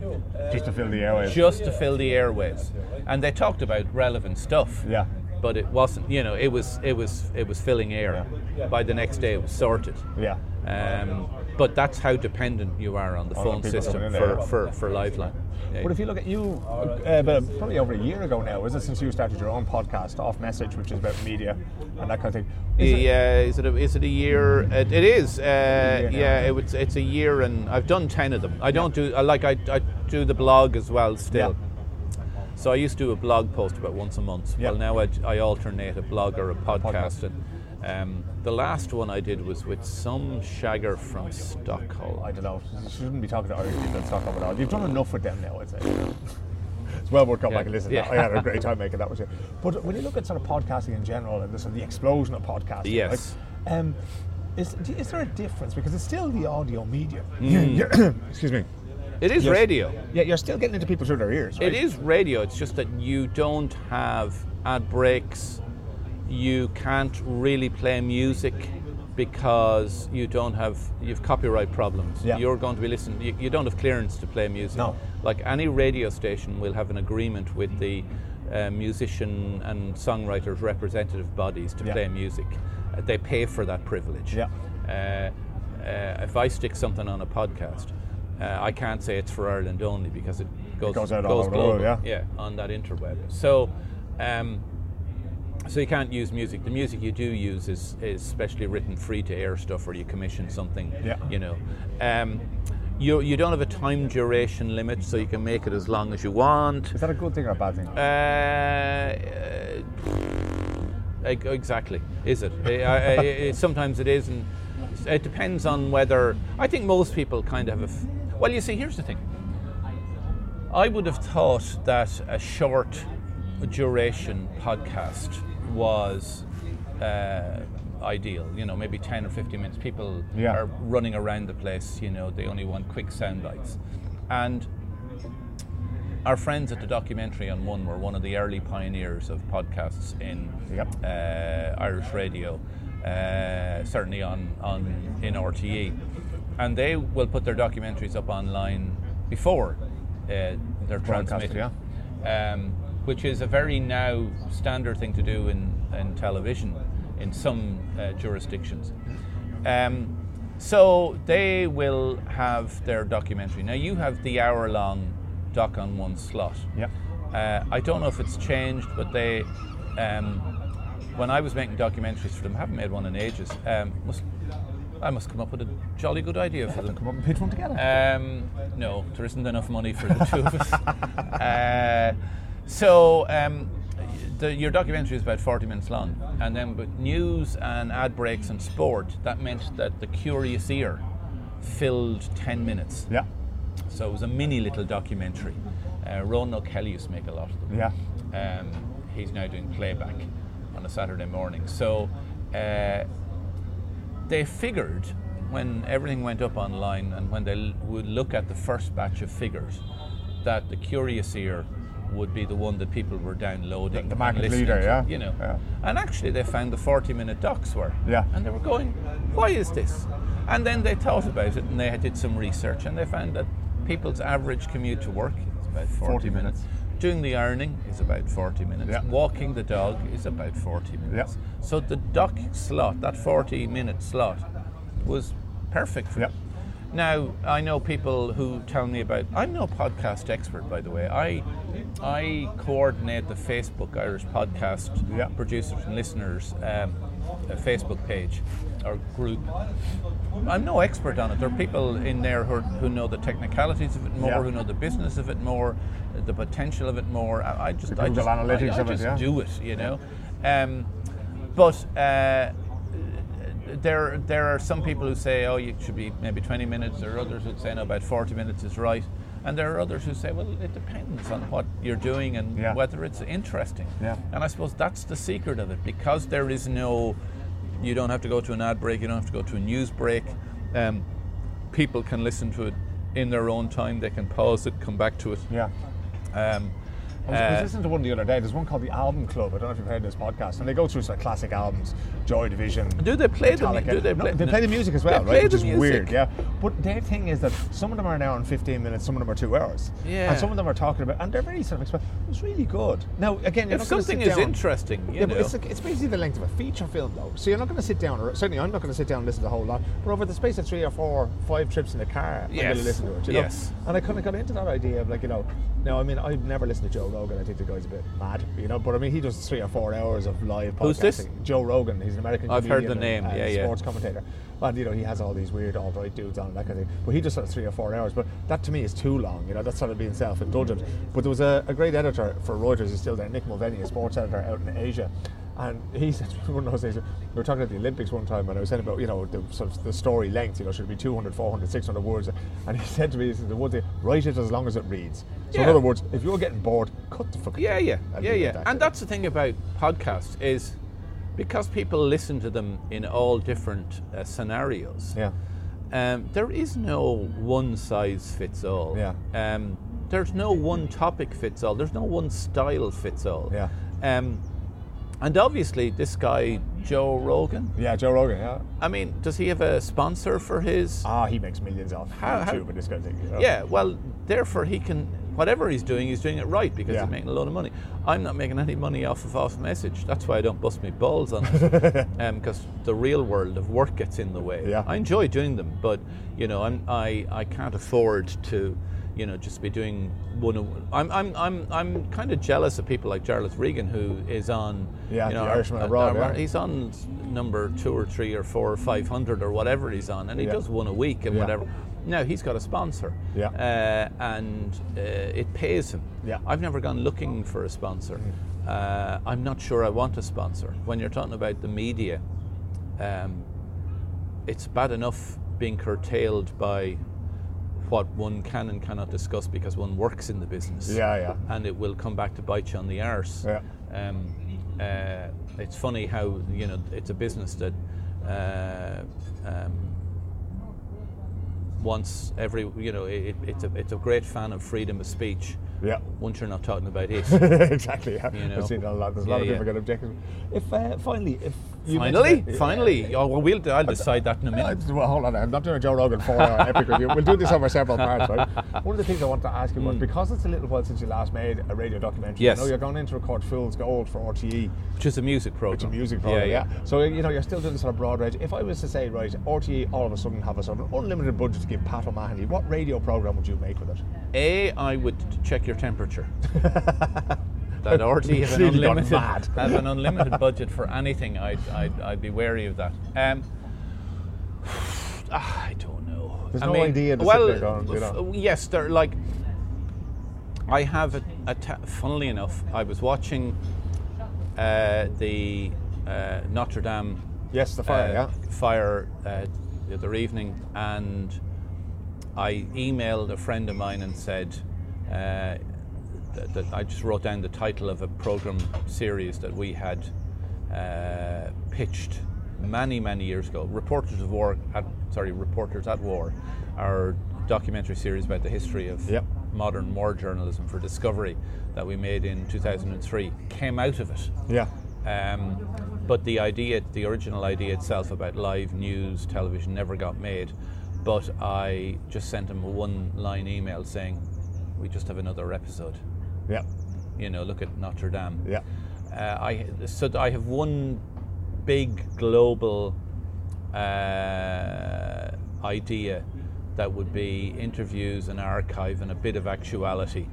Just to fill the airways. just to fill the airways, and they talked about relevant stuff. Yeah. But it wasn't, you know, it was it was it was filling air. By the next day, it was sorted. Yeah. Um, but that's how dependent you are on the On phone system for, for, for Liveline. Yeah. But if you look at you, uh, but probably over a year ago now, is it since you started your own podcast, Off Message, which is about media and that kind of thing? Is it- Yeah, is it a, is it a year? It, it is. Uh, year yeah, yeah. it was, it's a year, and I've done ten of them. I don't do like I, I do the blog as well still. Yeah. So I used to do a blog post about once a month. Yeah. Well, now I, I alternate a blog or a podcast. And, um, the last one I did was with some shagger from Stockholm. I don't know. You shouldn't be talking to Irish people in Stockholm at all. You've done enough with them now, I'd say. It's well worth coming Yeah, back and listen. yeah. I had a great time making that with you. But when you look at sort of podcasting in general and the, sort of the explosion of podcasting, Yes. right, um, is, is there a difference? Because it's still the audio medium. Mm. Excuse me. It is Yes. radio. Yeah, you're still getting into people through their ears. Right? It is radio. It's just that you don't have ad breaks. You can't really play music because you don't have you've copyright problems. Yeah. You're going to be listening. You, you don't have clearance to play music. No. Like any radio station will have an agreement with the uh, musician and songwriters representative bodies to Yeah. play music. Uh, they pay for that privilege. Yeah. Uh, uh, if I stick something on a podcast, uh, I can't say it's for Ireland only because it goes, goes out all global, world, yeah. yeah, on that interweb. So, um, so you can't use music. The music you do use is, is specially written free to air stuff, or you commission something. Yeah. You know, um, you you don't have a time duration limit, so you can make it as long as you want. Is that a good thing or a bad thing? Uh, Eg- Exactly. Is it? I- I- sometimes it is, and it depends on whether. I think most people kind of have. A f- well, you see, here's the thing. I would have thought that a short duration podcast was uh, ideal. You know, maybe 10 or 15 minutes. People Yeah. are running around the place, you know, they only want quick sound bites. And our friends at the documentary on One were one of the early pioneers of podcasts in Yep. uh, Irish radio, uh, certainly on, on in RTE, and they will put their documentaries up online before uh, they're Broadcasted, transmitted, um, which is a very now standard thing to do in, in television in some uh, jurisdictions. Um, so they will have their documentary. Now you have the hour-long doc on one slot. Yep. Uh, I don't know if it's changed, but they, um, when I was making documentaries for them, I haven't made one in ages. Um, must, I must come up with a jolly good idea for them. Come up and pitch one together. Um, no, there isn't enough money for the two of us. Uh, so um, the, your documentary is about 40 minutes long, and then with news and ad breaks and sport, that meant that the curious ear filled 10 minutes. yeah. So it was a mini little documentary. Uh, Ronan O'Kelly used to make a lot of them. Yeah. Um, he's now doing playback on a Saturday morning. So uh, they figured when everything went up online and when they l- would look at the first batch of figures that the curious ear would be the one that people were downloading. The- market leader, to, yeah. You know. Yeah. And actually they found the 40 minute docs were. Yeah. And they were going, why is this? And then they thought about it and they did some research and they found that people's average commute to work is about 40, 40 minutes. minutes. Doing the ironing is about 40 minutes. Yeah. Walking the dog is about 40 minutes. Yeah. So the dock slot, that 40 minute slot, was perfect for Yeah. Now, I know people who tell me about. I'm no podcast expert, by the way. I I coordinate the Facebook Irish podcast Yeah. producers and listeners um, Facebook page or group. I'm no expert on it. There are people in there who, who know the technicalities of it more, Yeah. who know the business of it more, the potential of it more. I, I just, I just, Analytics I, I of it, yeah. do it, you know. Um, but uh, there, there are some people who say, oh, you should be maybe 20 minutes. There are others who say, no, about 40 minutes is right. And there are others who say, well, it depends on what you're doing and Yeah. whether it's interesting. Yeah. And I suppose that's the secret of it because there is no, you don't have to go to an ad break, you don't have to go to a news break. Um, people can listen to it in their own time, they can pause it, come back to it. Yeah. Um, I was, I was uh, listening to one the other day. There's one called the Album Club. I don't know if you've heard this podcast, and they go through some classic albums, Joy Division. Do they play the Metallica. do they No, play- they play the music as well, right? Which is music. weird, yeah. But their thing is that some of them are an hour and 15 minutes, some of them are two hours. Yeah. And some of them are talking about, and they're very sort of exp- It's really good. Now, again, you're if something sit is down- interesting, you yeah, know. but it's, like, it's basically the length of a feature film, though. So you're not going to sit down, or certainly I'm not going to sit down and listen to a whole lot. But over the space of three or four, five trips in the car, yes. I'm going to listen to it. You know? Yes. And I kind of got into that idea of like, you know, now I mean, I've never listened to Joe Rogan. I think the guy's a bit mad, you know. But I mean, he does three or four hours of live podcasting. Who's this? Joe Rogan. He's an American. I've heard the name, and, yeah, yeah. Sports commentator, and you know he has all these weird alt-right dudes on and that kind of thing. But he does sort of three or four hours. But that to me is too long. You know, that's sort of being self-indulgent. But there was a, a great editor for Reuters. He's still there, Nick Mulvenney, a sports editor out in Asia. And he said, one of those days, we were talking at the Olympics one time, and I was saying about, you know, the, sort of the story length, you know, should it be 200, 400, 600 words. And he said to me, he said, the one thing, write it as long as it reads. So in other words, if you're getting bored, cut the fucking Yeah, yeah, yeah, yeah. that, And that's the thing about podcasts is because people listen to them in all different uh, scenarios. Yeah. Um, there is no one size fits all. Yeah. Um, there's no one topic fits all. There's no one style fits all. Yeah. Um, and obviously, this guy Joe Rogan. Yeah, Joe Rogan, yeah. I mean, does he have a sponsor for his? Ah, he makes millions off How- how- YouTube and this kind of thing. You know? Yeah, well, therefore he can whatever he's doing, he's doing it right because Yeah. he's making a lot of money. I'm not making any money off of off message. That's why I don't bust my balls on it, because the real world of work gets in the way. Yeah. I enjoy doing them, but you know, I'm, I I can't afford to. You know, just be doing one. I'm I'm I'm I'm kind of jealous of people like Jarlath Regan, who is on. Yeah, you know, the Irishman uh, Abroad, our- yeah. He's on number two or three or four or five hundred or whatever he's on, and he Yeah. does one a week and Yeah. whatever. Now he's got a sponsor, Yeah. uh, and uh, it pays him. Yeah. I've never gone looking for a sponsor. uh, I'm not sure I want a sponsor. When you're talking about the media, um, it's bad enough being curtailed by what one can and cannot discuss because one works in the business. Yeah, yeah. And it will come back to bite you on the arse. Yeah. Um, uh, it's funny how you know it's a business that uh, um, wants every you know it, it's a it's a great fan of freedom of speech. Yeah. Once you're not talking about it. exactly. Yeah. You know. I've seen a lot. There's a lot Yeah, of people yeah. get. If uh, finally, if you finally, finally. Oh, well, we'll I'll decide that in a Uh, minute. well, hold on. I'm not doing a Joe Rogan four hour epic review. We'll do this over several parts, right? One of the things I wanted to ask you was because it's a little while since you last made a radio documentary. Yes. I know you're going in to record Fool's Gold for RTE. Which is a music program. It's a music program, Yeah, yeah, yeah. So you know you're still doing this sort of broad range. If I was to say, right, RTE all of a sudden have a sort of unlimited budget to give Pat O'Mahony, what radio program would you make with it? A, I would check your temperature. that RT have an unlimited mad. have an unlimited budget for anything. I'd, I'd, I'd be wary of that. Um, ah, I don't know. There's I no mean, idea to sit well, there going, you know. f- yes, they're like. I have a, a ta- funnily enough, I was watching uh, the uh, Notre Dame Yes, the fire, uh, yeah. fire uh, the other evening, and I emailed a friend of mine and said uh, that, I just wrote down the title of a program series that we had uh, pitched many, many years ago. Reporters of War, at, sorry, Reporters at War, our documentary series about the history of Yep. modern war journalism for Discovery that we made in 2003 came out of it. Yeah. Um, but the idea, the original idea itself about live news television never got made. But I just sent him a one line email saying, we just have another episode. Yeah. You know, look at Notre Dame. Yeah. Uh, I so I have one big global uh, idea that would be interviews and archive and a bit of actuality,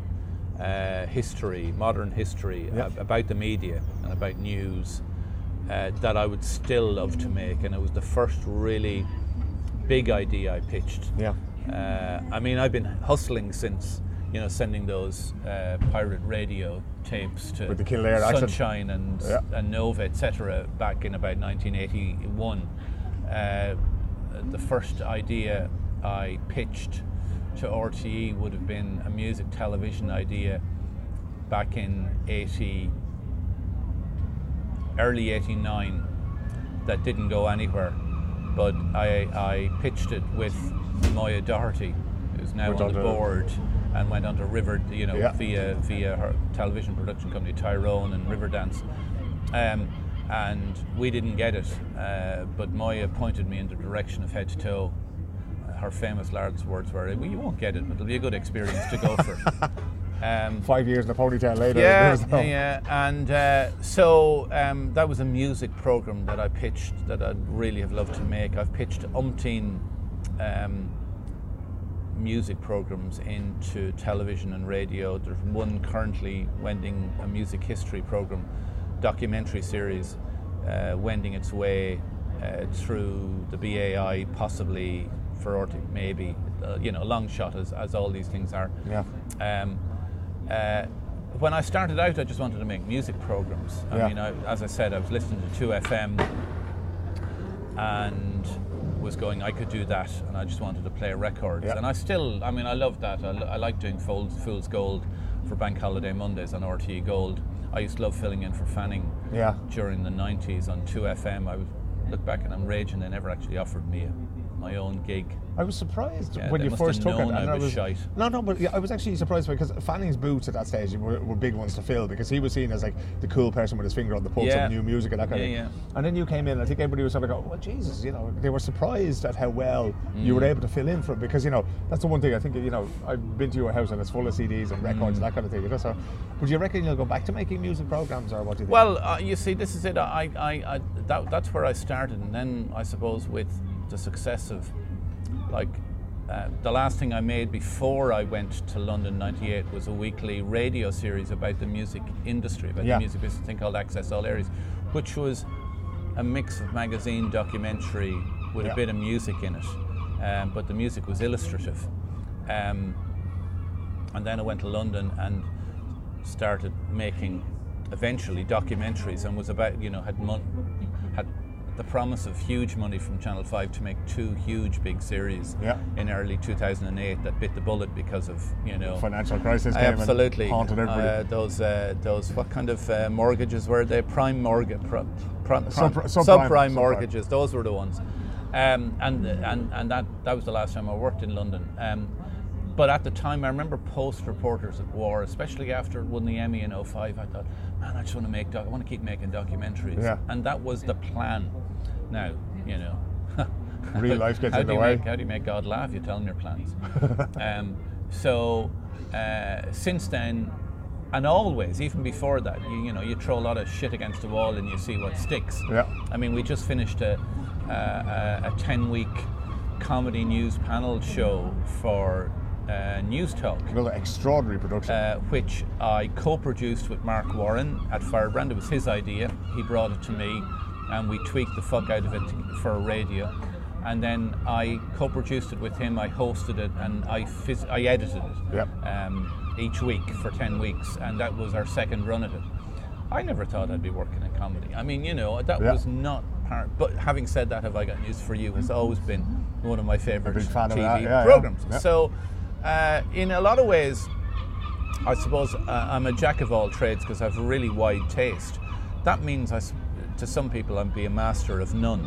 uh, history, modern history Yeah. ab- about the media and about news uh, that I would still love to make. And it was the first really big idea I pitched. Yeah. Uh, I mean, I've been hustling since, you know, sending those uh, pirate radio tapes to With the Kildare accent. Sunshine and, Yeah. and Nova, etc., back in about 1981. Uh, the first idea I pitched to RTE would have been a music television idea back in 80, early 89 that didn't go anywhere. But I, I pitched it with Moya Doherty, who's now on the board, and went on to River, you know, Yeah. via via her television production company Tyrone and Riverdance. Um, and we didn't get it, uh, but Moya pointed me in the direction of head to toe. Uh, Her famous lard's words were, "Well, you won't get it, but it'll be a good experience to go for." Um, Five years in a ponytail later. yeah, no- yeah, and uh, so um, that was a music program that I pitched that I'd really have loved to make. I've pitched umpteen um, music programs into television and radio. There's one currently wending a music history program, documentary series, uh, wending its way uh, through the BAI, possibly for maybe, uh, you know, long shot as, as all these things are. Yeah. Um, uh, when I started out, I just wanted to make music programs. I Yeah. mean, I, as I said, I was listening to 2FM and was going, I could do that, and I just wanted to play records. Yeah. And I still, I mean, I love that. I, I like doing Fool's, Fool's Gold for Bank Holiday Mondays on RTE Gold. I used to love filling in for Fanning Yeah. during the 90s on 2FM. I would look back and I'm raging they never actually offered me a, my own gig. I was surprised Yeah, when you first took it. known I and was shite. No, no, but yeah, I was actually surprised because Fanning's boots at that stage were, were big ones to fill because he was seen as like the cool person with his finger on the pulse Yeah. of new music and that kind Yeah, of thing. And then you came in, and I think everybody was sort of go, well, Jesus, you know, they were surprised at how well you Mm. were able to fill in for it because, you know, that's the one thing I think, you know, I've been to your house and it's full of CDs and records Mm. and that kind of thing. You know, so would you reckon you'll go back to making music programs or what do you think? Well, uh, you see, this is it. I, I, I, that, that's where I started, and then I suppose with the success of, like, uh, the last thing I made before I went to London '98 was a weekly radio series about the music industry, about Yeah. the music business, thing called Access All Areas, which was a mix of magazine, documentary, with Yeah. a bit of music in it, um, but the music was illustrative. Um, and then I went to London and started making eventually documentaries and was about you know had mon- the promise of huge money from Channel 5 to make two huge big series Yeah. in early 2008 that bit the bullet because of you know Financial crisis came and absolutely haunted everybody. Uh, those uh, those what kind of uh, mortgages were they prime mortgage pro, pro, Subpri- prime- subprime- subprime subprime. mortgages those were the ones um, and and and that that was the last time I worked in London um, but at the time I remember post reporters at war especially after it won the Emmy in 05 I thought man I just want to make doc- I want to keep making documentaries Yeah. and that was the plan now you know Real life gets in the you way. Make, how do you make God laugh? You tell him your plans. um, so uh, since then, and always, even before that, you, you know, you throw a lot of shit against the wall and you see what sticks. Yeah. I mean, we just finished a a, a ten week comedy news panel show for uh, Newstalk. Another extraordinary production. Uh, which I co-produced with Mark Warren at Firebrand. It was his idea. He brought it to me, and we tweaked the fuck out of it for radio. And then I co-produced it with him. I hosted it, and I phys- I edited it Yep. um, each week for ten weeks, and that was our second run of it. I never thought I'd be working in comedy. I mean, you know, that Yeah. was not part. But having said that, have I got news for you? Has always been one of my favorite big fan of TV yeah, programs. Yeah. So, uh, in a lot of ways, I suppose uh, I'm a jack of all trades because I've a really wide taste. That means, I, to some people, I'm be a master of none,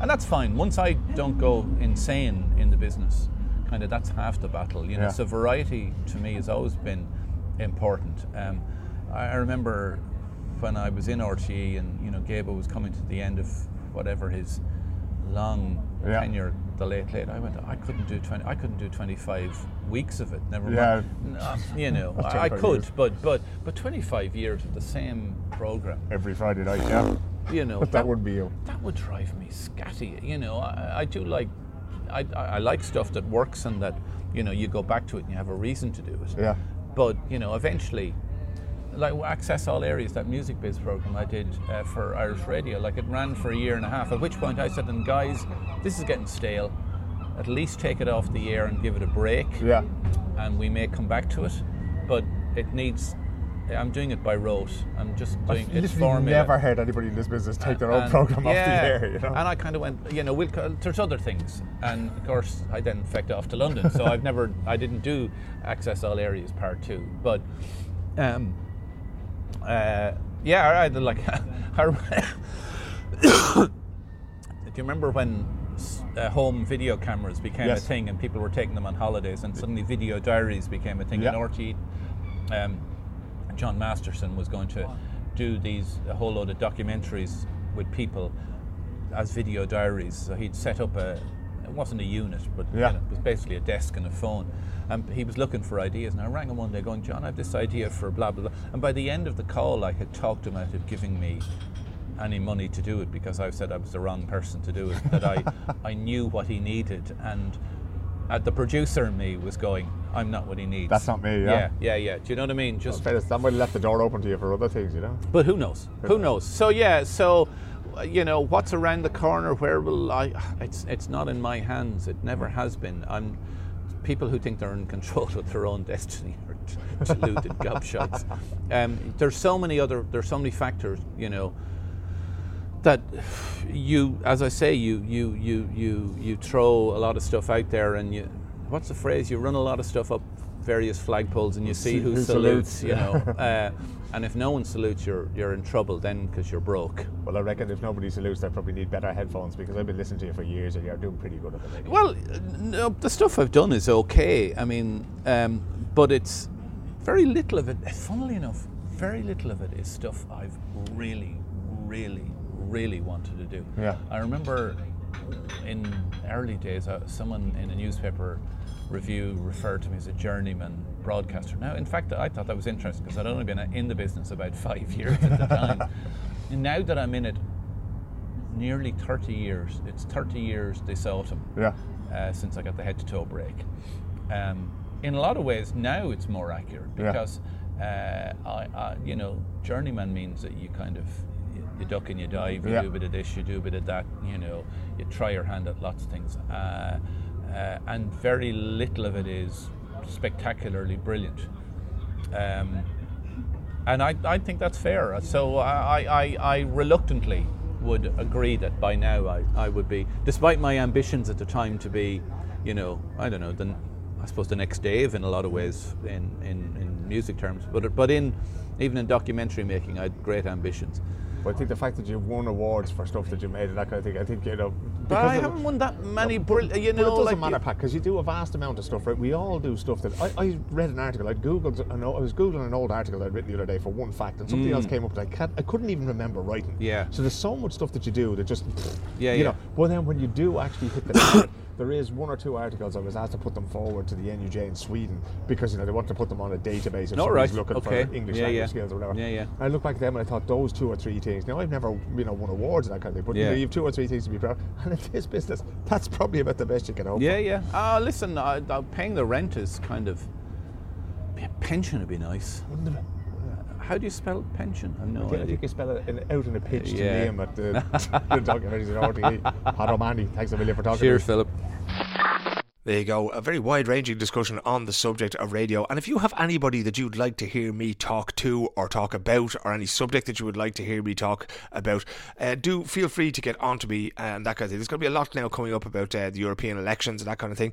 and that's fine. Once I don't go insane in the business, kind of that's half the battle. You know, Yeah. so variety to me has always been important. Um, I, remember when I was in RTE and you know Gaybo was coming to the end of whatever his long Yeah. tenure, the late late. I went, I couldn't do twenty. I couldn't do twenty five weeks of it. Never Yeah. mind. No, you know, I, I could, years. but but but twenty five years of the same program. Every Friday night, yeah. You know, But that would be you. that would drive me scatty. You know, I, I do like, I, I like stuff that works and that you know you go back to it and you have a reason to do it. Yeah. But you know, eventually, like Access All Areas, that music biz program I did uh, for Irish Radio, like it ran for a year and a half. At which point I said, "And guys, this is getting stale. At least take it off the air and give it a break, Yeah. and we may come back to it. But it needs." I'm doing it by rote. I'm just doing I've it's formula. never heard anybody in this business take their own program off the yeah, air. You know. And I kind of went, you know, we'll, co- there's other things, and of course I then fecked off to London, so I've never, I didn't do Access All Areas Part Two, but, um, uh, yeah, I like, do you remember when uh, home video cameras became Yes. a thing and people were taking them on holidays, and suddenly video diaries became a thing Yeah. in RT? Um, John Masterson was going to do these a whole load of documentaries with people as video diaries. So he'd set up a it wasn't a unit, but you Yeah. know, it was basically a desk and a phone. And he was looking for ideas, and I rang him one day, going, "John, I have this idea for blah blah blah." And by the end of the call, I had talked him out of giving me any money to do it because I said I was the wrong person to do it. That I I knew what he needed, and uh, the producer in me was going, "I'm not what he needs." That's not me, yeah. Yeah, yeah, yeah. Do you know what I mean? Just Fairness, that might left the door open to you for other things, you know. but who knows? Who knows? So yeah, so you know what's around the corner. Where will I? It's it's not in my hands. It never has been. I'm. People who think they're in control of their own destiny are t- deluded gobshites. Um, there's so many other. There's so many factors. You know. That you, as I say, you you you you you throw a lot of stuff out there, and you. What's the phrase? You run a lot of stuff up various flagpoles, and you see who, Who salutes. salutes, You know. Uh, and if no one salutes, you're you're in trouble then because you're broke. Well, I reckon if nobody salutes, they probably need better headphones because I've been listening to you for years and you're doing pretty good at it. Well, uh, no, the stuff I've done is okay. I mean, um, but it's very little of it. Funnily enough, very little of it is stuff I've really, really, really wanted to do. Yeah. I remember in early days, uh, someone in a newspaper review referred to me as a journeyman broadcaster. Now, in fact, I thought that was interesting because I'd only been in the business about five years at the time. and now that I'm in it nearly 30 years, it's 30 years this autumn Yeah. uh, since I got the head to toe break. Um, in a lot of ways, now it's more accurate Yeah. because, uh, I, I, you know, journeyman means that you kind of you, you duck and you dive, you Yeah. do a bit of this, you do a bit of that, you know, you try your hand at lots of things, uh, uh, and very little of it is spectacularly brilliant. Um, and I, I think that's fair. So I, I, I reluctantly would agree that by now I, I would be, despite my ambitions at the time to be, you know, I don't know, the, I suppose the next Dave in a lot of ways in, in, in music terms, but but in even in documentary making, I had great ambitions. But I think the fact that you've won awards for stuff that you made and that kind of thing, I think you know. But I haven't won that many. No, brill- you know, it doesn't like matter, Pat, because you do a vast amount of stuff, right? We all do stuff that I, I read an article. I googled. I know I was googling an old article I'd written the other day for one fact, and something else came up that I can't. I couldn't even remember writing. Mm. Yeah. So there's so much stuff that you do that just. Yeah, You yeah. know. But then when you do actually hit the there is one or two articles I was asked to put them forward to the NUJ in Sweden because you know they want to put them on a database if somebody's right. looking Okay. for English Yeah, language yeah. skills or whatever. Yeah, yeah. I look back at them and I thought those two or three things. Now I've never you know won awards and that kind of thing, but you, Yeah. you have two or three things to be proud. of. And in this business, that's probably about the best you can hope. Yeah, for. yeah. Ah, listen, uh, uh, paying the rent is kind of. Pension would be nice. How do you spell pension? I have no I think- I idea. think you spell it in, out in a pitch Yeah. to Liam at the, the documentaries in RTE. Pat O'Mahony, thanks a million for talking Cheers. Philip. There you go, a very wide ranging discussion on the subject of radio. And if you have anybody that you'd like to hear me talk to or talk about, or any subject that you would like to hear me talk about, uh, do feel free to get on to me and that kind of thing. There's going to be a lot now coming up about uh, the European elections and that kind of thing.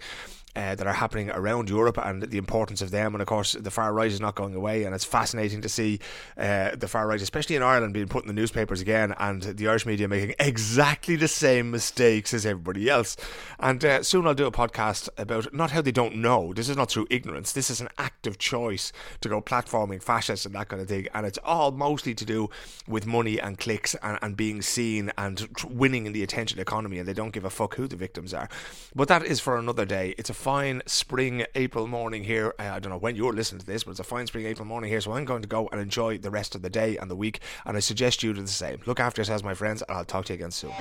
Uh, that are happening around Europe and the importance of them. And of course, the far right is not going away. And it's fascinating to see uh, the far right, especially in Ireland, being put in the newspapers again and the Irish media making exactly the same mistakes as everybody else. And uh, soon I'll do a podcast about not how they don't know. This is not through ignorance. This is an active choice to go platforming fascists and that kind of thing. And it's all mostly to do with money and clicks and, and being seen and winning in the attention economy. And they don't give a fuck who the victims are. But that is for another day. It's a fine spring April morning here. Uh, I don't know when you're listening to this, but it's a fine spring April morning here. So I'm going to go and enjoy the rest of the day and the week. And I suggest you do the same. Look after yourselves, my friends, and I'll talk to you again soon.